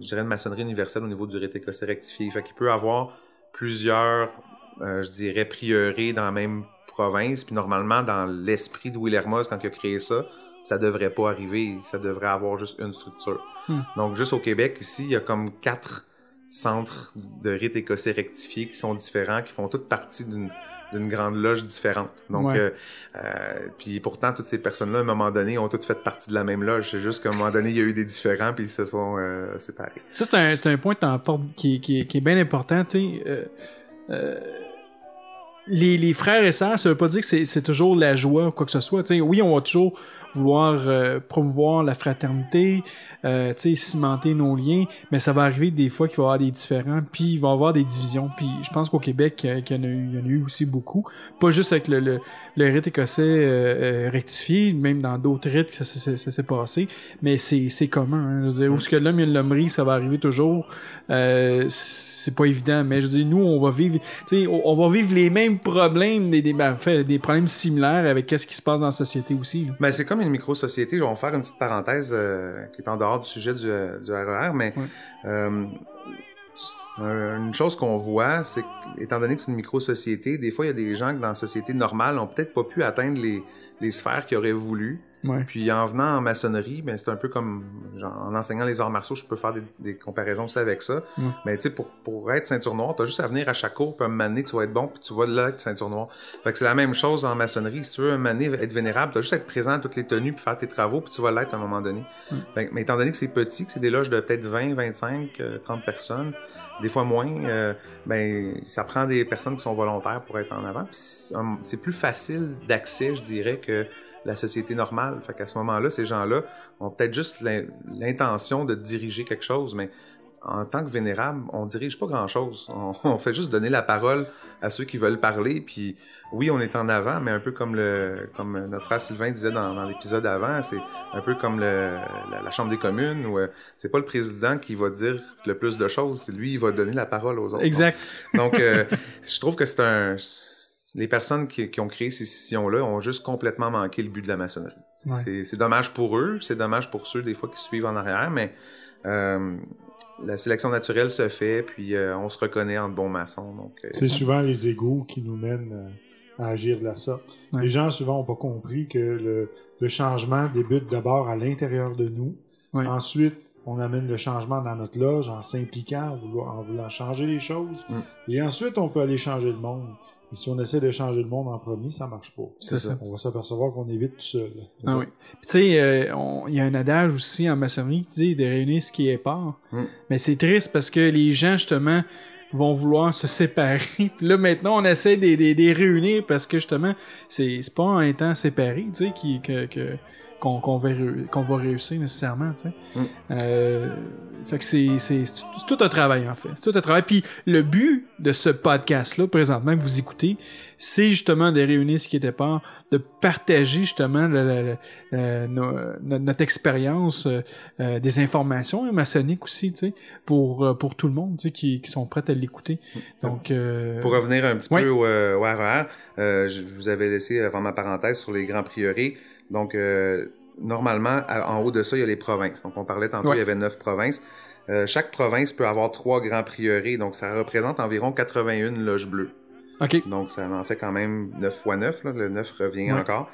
je dirais, de maçonnerie universelle au niveau du rite écossais rectifié. Fait qu'il peut avoir plusieurs, euh, je dirais, prieurés dans la même province. Puis normalement, dans l'esprit de Will Hermos, quand il a créé ça, ça devrait pas arriver. Ça devrait avoir juste une structure. Hmm. Donc, juste au Québec, ici, il y a comme quatre centres de rite écossais rectifiés qui sont différents, qui font toutes partie d'une d'une grande loge différente. Donc, Ouais. euh, euh, puis pourtant, toutes ces personnes-là, à un moment donné, ont toutes fait partie de la même loge. C'est juste qu'à un moment donné, il y a eu des différents, puis ils se sont euh, séparés. Ça, c'est un, c'est un point qui, qui, qui est bien important, tu sais. Les, frères et sœurs, ça veut pas dire que c'est, toujours la joie ou quoi que ce soit. tu sais. oui, on va toujours vouloir euh, promouvoir la fraternité, euh, cimenter nos liens, mais ça va arriver des fois qu'il va y avoir des différends, puis il va y avoir des divisions. Puis je pense qu'au Québec, qu'il y en a eu, il y en a eu aussi beaucoup. Pas juste avec le, le, le rite écossais euh, euh, rectifié, même dans d'autres rites, ça, ça- ça- s'est passé, mais c'est, commun. Hein. Je veux dire, où ce que l'homme et l'hommerie, ça va arriver toujours. Euh, c'est pas évident, mais je dis nous, on va vivre, tu sais, on, va vivre les mêmes problèmes, des, des, ben, en fait, des problèmes similaires avec ce qui se passe dans la société aussi. là. Ben, c'est comme une micro-société. Je vais faire une petite parenthèse euh, qui est en dehors du sujet du, euh, du RER, mais Ouais. euh, une chose qu'on voit, c'est que, étant donné que c'est une micro-société, des fois, il y a des gens qui, dans la société normale, ont peut-être pas pu atteindre les, les sphères qu'ils auraient voulu. Ouais. Puis en venant en maçonnerie, ben c'est un peu comme genre, en enseignant les arts martiaux, je peux faire des, des comparaisons aussi avec ça. Mm. Mais tu sais, pour, pour être ceinture noire, t'as juste à venir à chaque cours, puis à donné, tu vas être bon, puis tu vas là être ceinture noire. Fait que c'est la même chose en maçonnerie. Si tu veux donné être vénérable, t'as juste à être présent à toutes les tenues, puis faire tes travaux, puis tu vas l'être à un moment donné. Fait mais étant donné que c'est petit, que c'est des loges de peut-être 20, 25, euh, 30 personnes, des fois moins, euh, ben ça prend des personnes qui sont volontaires pour être en avant. Hum, c'est plus facile d'accès, je dirais, que la société normale. Fait qu'à ce moment-là, ces gens-là ont peut-être juste l'in- l'intention de diriger quelque chose, mais en tant que vénérable, on dirige pas grand-chose. On, on fait juste donner la parole à ceux qui veulent parler. Puis oui, on est en avant, mais un peu comme le comme notre frère Sylvain disait dans, dans l'épisode avant, c'est un peu comme le, la, la Chambre des communes où euh, c'est pas le président qui va dire le plus de choses, c'est lui il va donner la parole aux autres. Exact. Donc, euh, je trouve que c'est un. Les personnes qui, qui ont créé ces scissions-là ont juste complètement manqué le but de la maçonnerie. C'est- Ouais. C'est c'est dommage pour eux, c'est dommage pour ceux des fois qui suivent en arrière, mais euh, la sélection naturelle se fait, puis euh, on se reconnaît en bons maçons. Donc, euh, C'est souvent les égaux qui nous mènent euh, à agir de la sorte. Ouais. Les gens souvent n'ont pas compris que le, le changement débute d'abord à l'intérieur de nous. Ouais. Ensuite, on amène le changement dans notre loge en s'impliquant, en voulant changer les choses. Mm. Et ensuite, on peut aller changer le monde. Et si on essaie de changer le monde en premier, ça marche pas. C'est ça. On va s'apercevoir qu'on est vite tout seul. Ah ça. oui. Puis tu sais, euh, il y a un adage aussi en maçonnerie qui dit de réunir ce qui est part. Mm. Mais c'est triste parce que les gens, justement, vont vouloir se séparer. Puis là, maintenant, on essaie de les réunir parce que, justement, c'est pas en étant séparés, tu sais, que qu'on va, va réussir nécessairement, tu sais. Mm. Euh, fait que c'est tout- un travail, en fait. C'est tout un travail. Puis le but de ce podcast-là, présentement, que vous écoutez, c'est justement de réunir ce qui était part, de partager justement le- le- le- euh, no- no- notre expérience, euh, euh, des informations maçonniques aussi, tu sais, pour, euh, pour tout le monde, tu sais, qui, qui sont prêts à l'écouter. Donc, euh, Pour revenir un petit Ouais. peu au, au RER, euh, je je vous avais laissé avant ma parenthèse sur les grands prieurés. Donc, euh, normalement, à- en haut de ça, il y a les provinces. Donc, on parlait tantôt, Ouais. il y avait neuf provinces. Euh, chaque province peut avoir trois grands prieurés. Donc, ça représente environ 81 loges bleues. ok, Donc, ça en fait quand même 9 fois 9. Là. Le 9 revient Ouais. encore.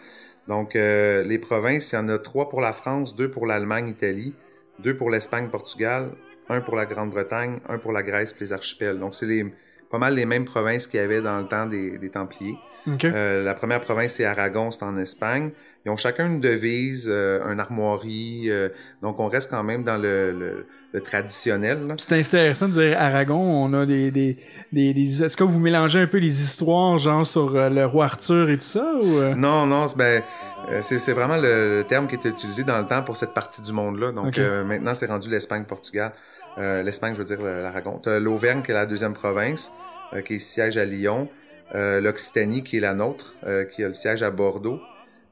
Donc, euh, les provinces, il y en a trois pour la France, deux pour l'Allemagne, Italie, deux pour l'Espagne, Portugal, un pour la Grande-Bretagne, un pour la Grèce puis les archipels. Donc, c'est les, pas mal les mêmes provinces qu'il y avait dans le temps des, des Templiers. ok, Euh, la première province, c'est Aragon, c'est en Espagne. Ils ont chacun une devise, euh, un armoirie. euh, donc, on reste quand même dans le, le, le traditionnel. c'est intéressant de dire Aragon, on a des, des, des, des- est-ce que vous mélangez un peu les histoires, genre sur euh, le roi Arthur et tout ça, ou euh? Non, non, c'est ben, euh, c'est c'est vraiment le, le terme qui était utilisé dans le temps pour cette partie du monde-là. Donc Ok. euh, maintenant, c'est rendu l'Espagne-Portugal. Euh, L'Espagne, je veux dire l'Aragon. L'Auvergne qui est la deuxième province, euh, qui siège à Lyon. Euh, L'Occitanie qui est la nôtre, euh, qui a le siège à Bordeaux.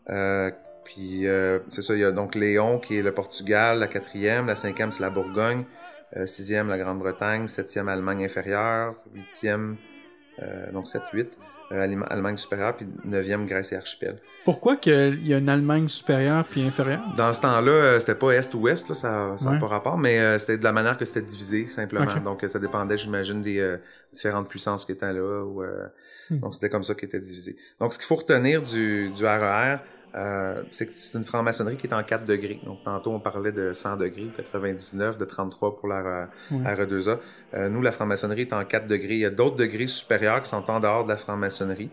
Euh, puis euh, c'est ça, il y a donc Léon qui est le Portugal, la quatrième, la cinquième c'est la Bourgogne, euh, sixième la Grande-Bretagne, septième Allemagne inférieure, huitième, donc 7-8, euh, Allema- Allemagne supérieure, puis neuvième Grèce et archipel. Pourquoi qu'il y a une Allemagne supérieure puis inférieure? Dans ce temps-là, euh, c'était pas est ou ouest, là, ça n'a Ouais. pas rapport, mais euh, c'était de la manière que c'était divisé, simplement. Donc, euh, ça dépendait, j'imagine, des euh, différentes puissances qui étaient là. Ou, euh, Hmm. Donc, c'était comme ça qu'il était divisé. Donc, ce qu'il faut retenir du, du RER, euh, c'est une franc-maçonnerie qui est en 4 degrés. Donc, tantôt, on parlait de 100 degrés, 99, de 33 pour la Ouais. RE2A. Euh, nous, la franc-maçonnerie est en 4 degrés. Il y a d'autres degrés supérieurs qui sont en dehors de la franc-maçonnerie.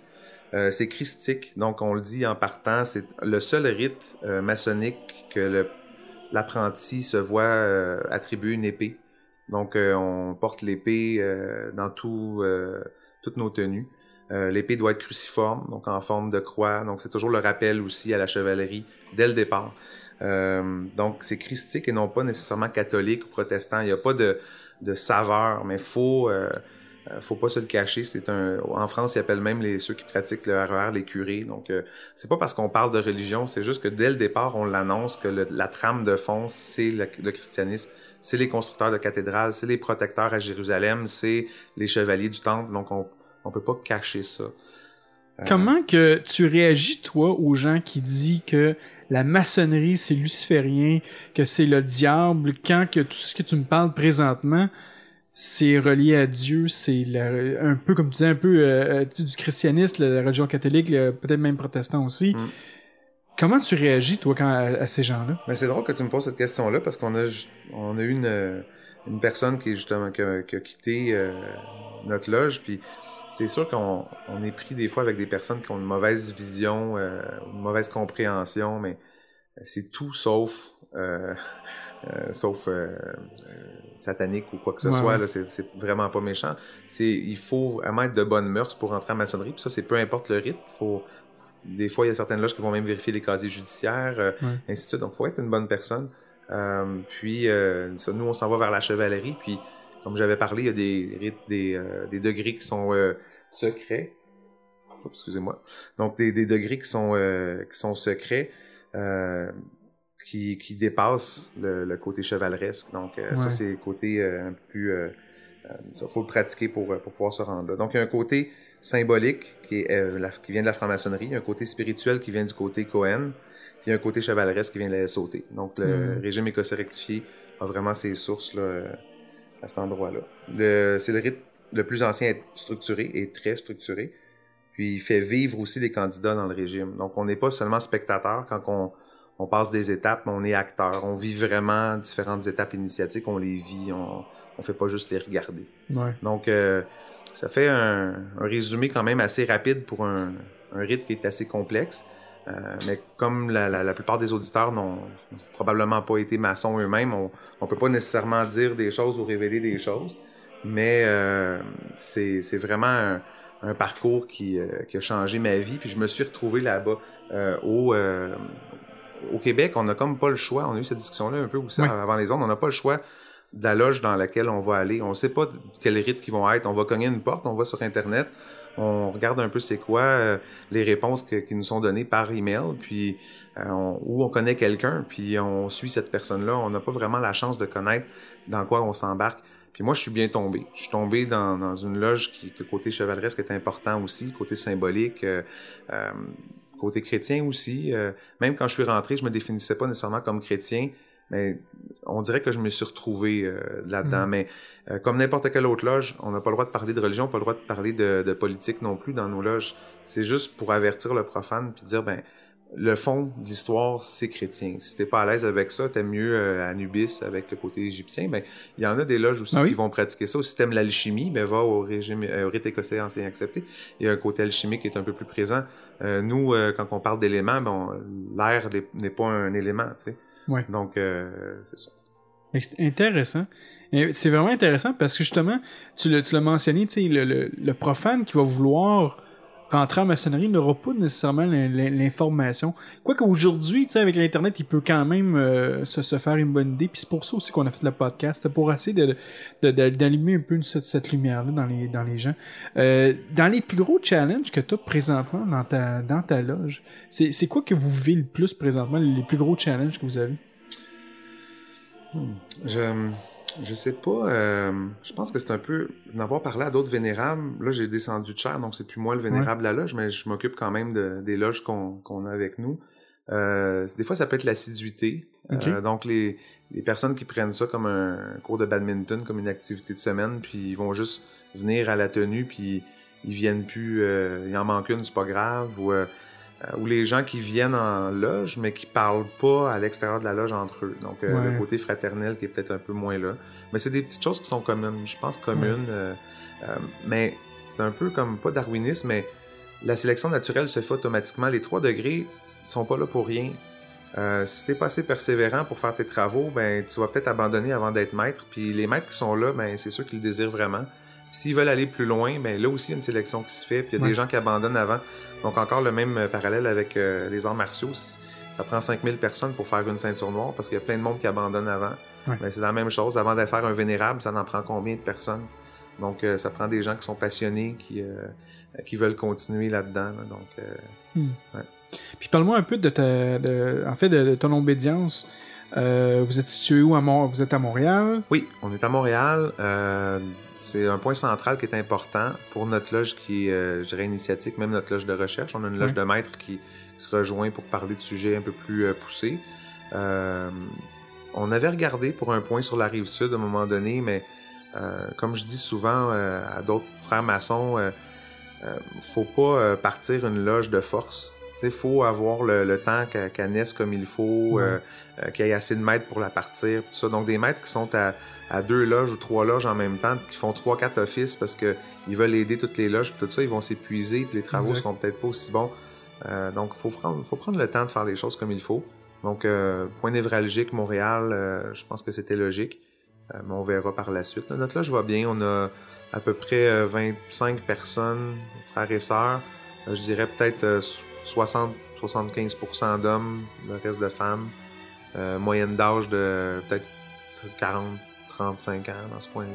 Euh, c'est christique, donc on le dit en partant, c'est le seul rite euh, maçonnique que l'apprenti se voit euh, attribuer une épée. Donc euh, on porte l'épée euh, dans tout, euh, toutes nos tenues. Euh, l'épée doit être cruciforme, donc en forme de croix. Donc c'est toujours le rappel aussi à la chevalerie dès le départ. Euh, donc c'est christique et non pas nécessairement catholique ou protestant. Il n'y a pas de, de saveur, mais faut euh, euh, faut pas se le cacher. C'est un en France ils appellent même les ceux qui pratiquent le RER les curés. Donc euh, c'est pas parce qu'on parle de religion, c'est juste que dès le départ on l'annonce que la trame de fond c'est le, le christianisme, c'est les constructeurs de cathédrales, c'est les protecteurs à Jérusalem, c'est les chevaliers du temple. Donc on on peut pas cacher ça. Comment que tu réagis, toi, aux gens qui disent que la maçonnerie, c'est luciférien, que c'est le diable, quand que tout ce que tu me parles présentement, c'est relié à Dieu, c'est un peu, comme tu disais, un peu euh, sais, du christianisme, la religion catholique, peut-être même protestant aussi. Mm. Comment tu réagis, toi, quand, à, à ces gens-là? Mais c'est drôle que tu me poses cette question-là parce qu'on a, on a eu une, euh, une personne qui justement qui a, qui a quitté euh, notre loge, puis c'est sûr qu'on on est pris des fois avec des personnes qui ont une mauvaise vision, euh, une mauvaise compréhension, mais c'est tout sauf euh, euh, sauf euh, euh, satanique ou quoi que ce Ouais, soit. ouais. C'est, vraiment pas méchant. C'est il faut vraiment être de bonnes mœurs pour entrer en maçonnerie. Puis ça, c'est peu importe le rite. Faut, des fois, il y a certaines loges qui vont même vérifier les casiers judiciaires, euh, Ouais. ainsi de suite. Donc, faut être une bonne personne. Euh, puis, euh, ça, nous, on s'en va vers la chevalerie. Puis, comme j'avais parlé, il y a des rites, des, euh, des degrés qui sont euh, secrets. Excusez-moi. Donc, des, des degrés qui sont, euh, qui sont secrets. Qui, qui dépassent le, le côté chevaleresque. Donc, Ouais. ça, c'est le côté un peu plus... Ça, faut le pratiquer pour, pour pouvoir se rendre là. Donc, il y a un côté symbolique qui, est, la- qui vient de la franc-maçonnerie, il y a un côté spirituel qui vient du côté Cohen, puis il y a un côté chevaleresque qui vient de la SOT. Donc, le Mhm. régime écossais rectifié a vraiment ses sources là, à cet endroit-là. Le, c'est le rite le plus ancien à être structuré et très structuré. Puis il fait vivre aussi les candidats dans le régime. Donc on n'est pas seulement spectateur quand on, on passe des étapes, mais on est acteur. On vit vraiment différentes étapes initiatiques, on les vit, on, on fait pas juste les regarder. Ouais. Donc, euh, ça fait un, un résumé quand même assez rapide pour un, un rite qui est assez complexe. Euh, mais comme la, la, la plupart des auditeurs n'ont probablement pas été maçons eux-mêmes, on ne peut pas nécessairement dire des choses ou révéler des choses. Mais euh, c'est vraiment un, un parcours qui, euh, qui a changé ma vie. Puis je me suis retrouvé là-bas euh, au, euh, au Québec. On n'a comme pas le choix. On a eu cette discussion-là un peu aussi avant les ondes. On n'a pas le choix de la loge dans laquelle on va aller. On ne sait pas quels rites qui vont être. On va cogner une porte, on va sur Internet, on regarde un peu c'est quoi euh, les réponses que- qui nous sont données par email, puis euh, on, ou on connaît quelqu'un, puis on suit cette personne-là. On n'a pas vraiment la chance de connaître dans quoi on s'embarque. Puis moi, je suis bien tombé. Je suis tombé dans, dans une loge qui, que côté chevaleresque est important aussi, côté symbolique, euh, euh, côté chrétien aussi. Euh, même quand je suis rentré, je me définissais pas nécessairement comme chrétien, mais on dirait que je me suis retrouvé euh, là-dedans. Mm. Mais euh, comme n'importe quelle autre loge, on n'a pas le droit de parler de religion, pas le droit de parler de, de politique non plus dans nos loges. C'est juste pour avertir le profane puis dire ben le fond de l'histoire c'est chrétien. Si t'es pas à l'aise avec ça, t'aimes mieux euh, Anubis avec le côté égyptien. Ben il y en a des loges aussi Ah oui? qui vont pratiquer ça. Si t'aimes l'alchimie, ben va au régime euh, au rite écossais ancien accepté. Il y a un côté alchimique qui est un peu plus présent. Euh, nous, euh, quand on parle d'éléments, ben, l'air n'est- n'est pas un élément, tu sais. Ouais. Donc, euh, c'est ça. Intéressant. C'est vraiment intéressant parce que justement, tu l'as mentionné, le, le, le profane qui va vouloir rentrer en maçonnerie n'aura pas nécessairement l'in- l'in- l'information. Quoique aujourd'hui, tu sais, avec l'Internet, il peut quand même euh, se, faire une bonne idée. Puis c'est pour ça aussi qu'on a fait le podcast, pour essayer de, de- de- d'allumer un peu cette, lumière-là dans les, dans les gens. Euh, dans les plus gros challenges que tu as présentement dans ta, dans ta loge, c'est, quoi que vous vivez le plus présentement, les plus gros challenges que vous avez? Je, je sais pas. euh, je pense que c'est un peu d'avoir parlé à d'autres vénérables. Là, j'ai descendu de chair, donc c'est plus moi le vénérable de la loge, mais je m'occupe quand même de, des loges qu'on qu'on a avec nous. Euh, des fois, ça peut être l'assiduité. Euh, donc, les, les personnes qui prennent ça comme un cours de badminton, comme une activité de semaine, puis ils vont juste venir à la tenue, puis ils viennent plus, euh, il en manque une, c'est pas grave, ou, euh, ou les gens qui viennent en loge, mais qui parlent pas à l'extérieur de la loge entre eux. Donc, euh, Ouais. le côté fraternel qui est peut-être un peu moins là. Mais c'est des petites choses qui sont communes, je pense communes. euh, mais c'est un peu comme, pas darwinisme, mais la sélection naturelle se fait automatiquement. Les trois degrés sont pas là pour rien. Euh, si t'es pas assez persévérant pour faire tes travaux, ben tu vas peut-être abandonner avant d'être maître. Puis les maîtres qui sont là, ben c'est ceux qui le désirent vraiment. S'ils veulent aller plus loin, ben là aussi il y a une sélection qui se fait. Puis il y a Ouais. des gens qui abandonnent avant. Donc encore le même euh, parallèle avec euh, les arts martiaux. Ça prend 5000 personnes pour faire une ceinture noire parce qu'il y a plein de monde qui abandonne avant. Ouais. Ben, c'est la même chose. Avant de faire un vénérable, ça en prend combien de personnes? Donc euh, ça prend des gens qui sont passionnés, qui, euh, qui veulent continuer là-dedans. là. Donc euh, Puis parle-moi un peu de ta, de, en fait, de, de ton obédience Euh, vous êtes situé où à Mont Vous êtes à Montréal? Oui, on est à Montréal. C'est un point central qui est important pour notre loge qui est, euh, je dirais, initiatique, même notre loge de recherche. On a une loge de maîtres qui, qui se rejoint pour parler de sujets un peu plus euh, poussés. Euh, on avait regardé pour un point sur la rive sud à un moment donné, mais euh, comme je dis souvent euh, à d'autres frères maçons, faut pas partir une loge de force. Il faut avoir le, le temps qu'elle naisse comme il faut, qu'il y ait assez de maîtres pour la partir, tout ça. Donc des maîtres qui sont à, à deux loges ou trois loges en même temps, qui font trois, quatre offices parce que ils veulent aider toutes les loges, puis tout ça, ils vont s'épuiser, puis les travaux Exact. seront peut-être pas aussi bons. Euh, donc faut prendre, faut prendre le temps de faire les choses comme il faut. Donc euh, point névralgique Montréal, euh, je pense que c'était logique, Euh, mais on verra par la suite. Notre loge va bien, on a à peu près euh, 25 personnes, frères et sœurs. Euh, je dirais peut-être euh, 60-75% d'hommes, le reste de femmes. Euh, moyenne d'âge de peut-être 40-35 ans dans ce coin-là.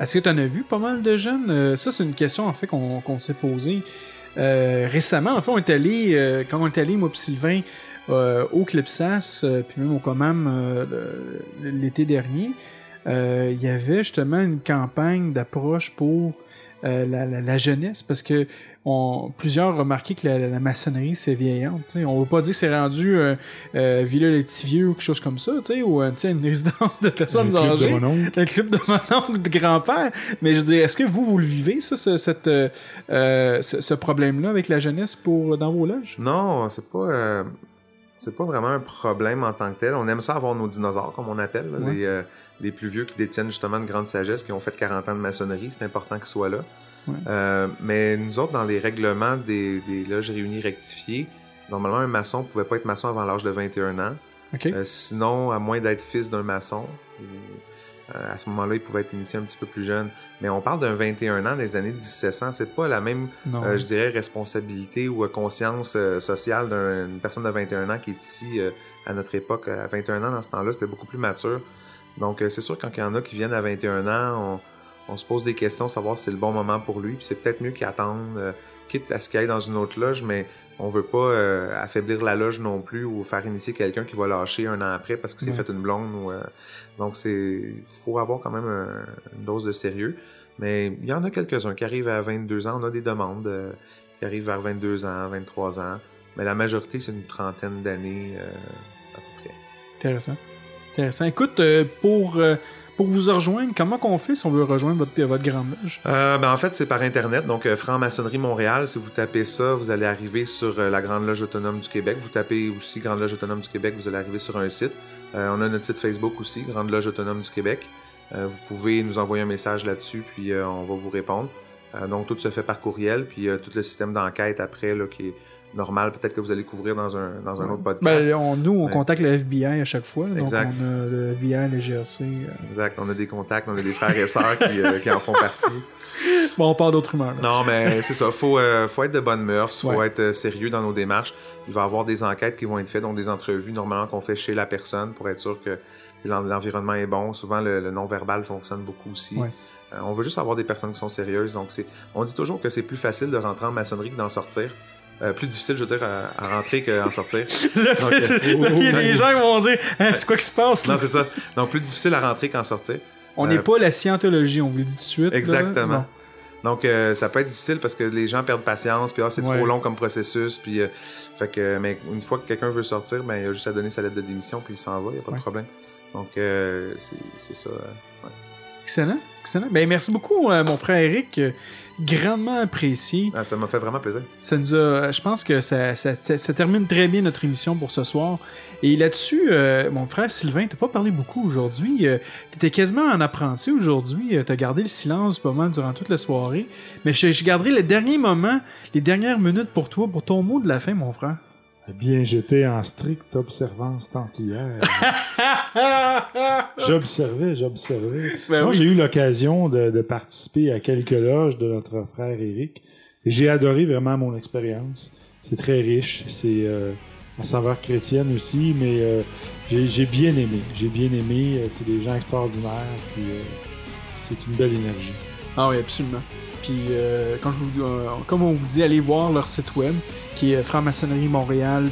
Est-ce que tu en as vu pas mal de jeunes? Euh, ça, c'est une question en fait qu'on s'est posée euh, récemment. En fait, on est allé, euh, quand on est allé, moi Sylvain, au Clipsas, puis même au le- l'été dernier, il y avait justement une campagne d'approche pour la, la- la jeunesse, parce que on, plusieurs ont remarqué que la, la maçonnerie, c'est vieillante. On veut pas dire que c'est rendu euh, euh, Villa Letivieux ou quelque chose comme ça, ou euh, une résidence de Un personnes club de âgées mon oncle. le club de mon oncle de grand-père. Mais je veux dire, est-ce que vous, vous le vivez, ça, ce, cette, euh, euh, ce, ce problème-là avec la jeunesse pour, dans vos loges? Non, c'est pas euh, c'est pas vraiment un problème en tant que tel. On aime ça avoir nos dinosaures, comme on appelle, là, Ouais. les, euh, les plus vieux qui détiennent justement une grande sagesse, qui ont fait 40 ans de maçonnerie. C'est important qu'ils soient là. Ouais. Euh, mais nous autres, dans les règlements des, des loges réunies rectifiées, normalement, un maçon pouvait pas être maçon avant l'âge de 21 ans. Euh, sinon, à moins d'être fils d'un maçon, euh, à ce moment-là, il pouvait être initié un petit peu plus jeune. Mais on parle d'un 21 ans des années 1700. C'est pas la même euh, je dirais, responsabilité ou conscience sociale d'une personne de 21 ans qui est ici à notre époque. À 21 ans, dans ce temps-là, c'était beaucoup plus mature. Donc, euh, c'est sûr, quand il y en a qui viennent à 21 ans, on, on se pose des questions, savoir si c'est le bon moment pour lui. Puis c'est peut-être mieux qu'il attende, euh, quitte à ce qu'il aille dans une autre loge, mais on veut pas euh, affaiblir la loge non plus ou faire initier quelqu'un qui va lâcher un an après parce qu'il s'est fait une blonde. Ou, euh, donc, c'est faut avoir quand même un- une dose de sérieux. Mais il y en a quelques-uns qui arrivent à 22 ans. On a des demandes euh, qui arrivent vers 22 ans, 23 ans. Mais la majorité, c'est une trentaine d'années euh, à peu près. Intéressant. Intéressant. Écoute, euh, pour, euh, pour vous rejoindre, comment qu'on fait si on veut rejoindre votre, votre grande loge? Euh, ben, en fait, c'est par Internet. Donc, euh, Franc-Maçonnerie Montréal, si vous tapez ça, vous allez arriver sur euh, la Grande Loge Autonome du Québec. Vous tapez aussi Grande Loge Autonome du Québec, vous allez arriver sur un site. Euh, on a notre site Facebook aussi, Grande Loge Autonome du Québec. Vous pouvez nous envoyer un message là-dessus, puis on va vous répondre. Donc, tout se fait par courriel, puis tout le système d'enquête après, là, qui est normal, peut-être que vous allez couvrir dans un, dans un autre podcast. Ben, on- nous, on Ouais. contacte le FBI à chaque fois. Donc, Exact. on a le FBI, le GRC. euh. Exact, on a des contacts, on a des frères et sœurs qui, euh, qui en font partie. Bon, on part d'autres rumeurs. là. Non, mais c'est ça. Faut, euh, faut être de bonne mœurs, faut Ouais. être sérieux dans nos démarches. Il va y avoir des enquêtes qui vont être faites, donc des entrevues normalement qu'on fait chez la personne pour être sûr que l'environnement est bon. Souvent, le, le non-verbal fonctionne beaucoup aussi. Ouais. Euh, on veut juste avoir des personnes qui sont sérieuses. Donc, c'est, on dit toujours que c'est plus facile de rentrer en maçonnerie que d'en sortir. Euh, plus difficile, je veux dire, à, à rentrer qu'en sortir. Là, Donc, euh, il y a des gens qui vont dire Hein, C'est quoi qui se passe là? Non, c'est ça. Donc, plus difficile à rentrer qu'en sortir. On Euh, n'est pas la scientologie, on vous le dit tout de suite. Exactement. Donc euh, ça peut être difficile parce que les gens perdent patience, puis ah, c'est Ouais. trop long comme processus, puis euh, fait que mais une fois que quelqu'un veut sortir, ben il a juste à donner sa lettre de démission puis il s'en va, il y a pas Ouais. de problème. Donc euh, c'est ça. ouais. Excellent. Excellent. Ben, merci beaucoup, euh, mon frère Eric. Grandement apprécié. Ah, ça m'a fait vraiment plaisir. Ça nous a, je pense que ça, ça, ça- ça termine très bien notre émission pour ce soir. Et là-dessus, euh, mon frère Sylvain, t'as pas parlé beaucoup aujourd'hui. Euh, T'étais quasiment en apprenti aujourd'hui. Euh, T'as gardé le silence pas mal durant toute la soirée. Mais je, je garderai les derniers moments, les dernières minutes pour toi, pour ton mot de la fin, mon frère. Eh bien, j'étais en stricte observance templière. j'observais, j'observais. Ben Moi, oui. j'ai eu l'occasion de, de participer à quelques loges de notre frère Eric. Et j'ai adoré vraiment mon expérience. C'est très riche. C'est euh, à saveur chrétienne aussi, mais euh, j'ai j'ai bien aimé. J'ai bien aimé. Euh, C'est des gens extraordinaires. Puis euh, c'est une belle énergie. Ah oui, absolument. Puis, euh, comme, je vous- euh, comme on vous dit, allez voir leur site web qui est franc-maçonnerie-montréal.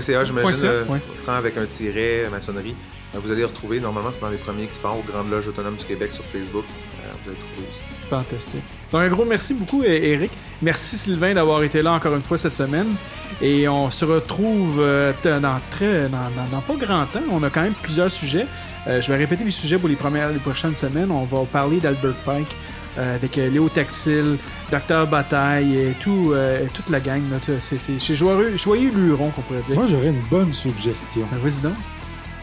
.ca, j'imagine, euh, ouais. franc avec un tiret, maçonnerie. Euh, Vous allez le retrouver, normalement, c'est dans les premiers qui sortent, Grande Loge Autonome du Québec sur Facebook. Vous allez le trouver aussi. Fantastique. Donc, un gros merci beaucoup, Eric. Merci, Sylvain, d'avoir été là encore une fois cette semaine. Et on se retrouve dans, très, dans, dans- dans pas grand temps. On a quand même plusieurs sujets. Euh, je vais répéter les sujets pour les, premières, les prochaines semaines. On va parler d'Albert Pike euh, avec euh, Léo Tactile, Docteur Bataille et tout, euh, toute la gang. là. Tout- C'est chez Joyeux, Joyeux Luron qu'on pourrait dire. Moi, j'aurais une bonne suggestion. Ben, Vas-y donc.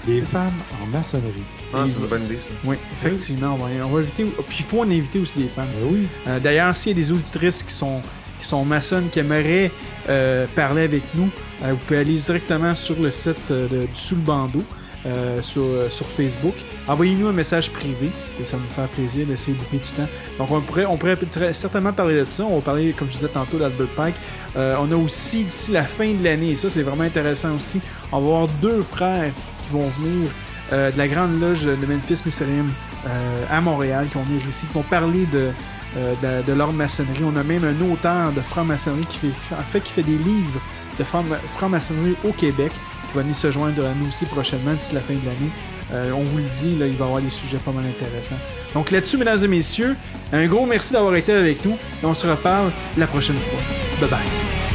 Des femmes en maçonnerie. Ah, c'est une bonne idée, ça. Oui, effectivement. On va, on va inviter. Puis il faut en inviter aussi des femmes. Ben oui. Euh, D'ailleurs, s'il y a des auditrices qui sont, qui sont maçonnes, qui aimeraient euh, parler avec nous, euh, vous pouvez aller directement sur le site euh, de- du Sous le bandeau. Euh, sur, euh, sur Facebook. Envoyez-nous un message privé et ça nous faire plaisir d'essayer de boucler du temps. Donc on pourrait, on pourrait certainement parler de ça. On va parler, comme je disais tantôt, d'Albert Pike. Euh, on a aussi d'ici la fin de l'année, et ça c'est vraiment intéressant aussi, on va avoir deux frères qui vont venir de la Grande Loge de Memphis euh, à Montréal, qui vont venir ici, qui vont parler de, de, de l'ordre maçonnerie. On a même un auteur de franc-maçonnerie qui fait, fait, qui fait des livres de franc- franc-maçonnerie au Québec, qui va venir se joindre à nous aussi prochainement d'ici la fin de l'année. Euh, on vous le dit, il va y avoir des sujets pas mal intéressants. Donc là-dessus, mesdames et messieurs, un gros merci d'avoir été avec nous et on se reparle la prochaine fois. Bye bye.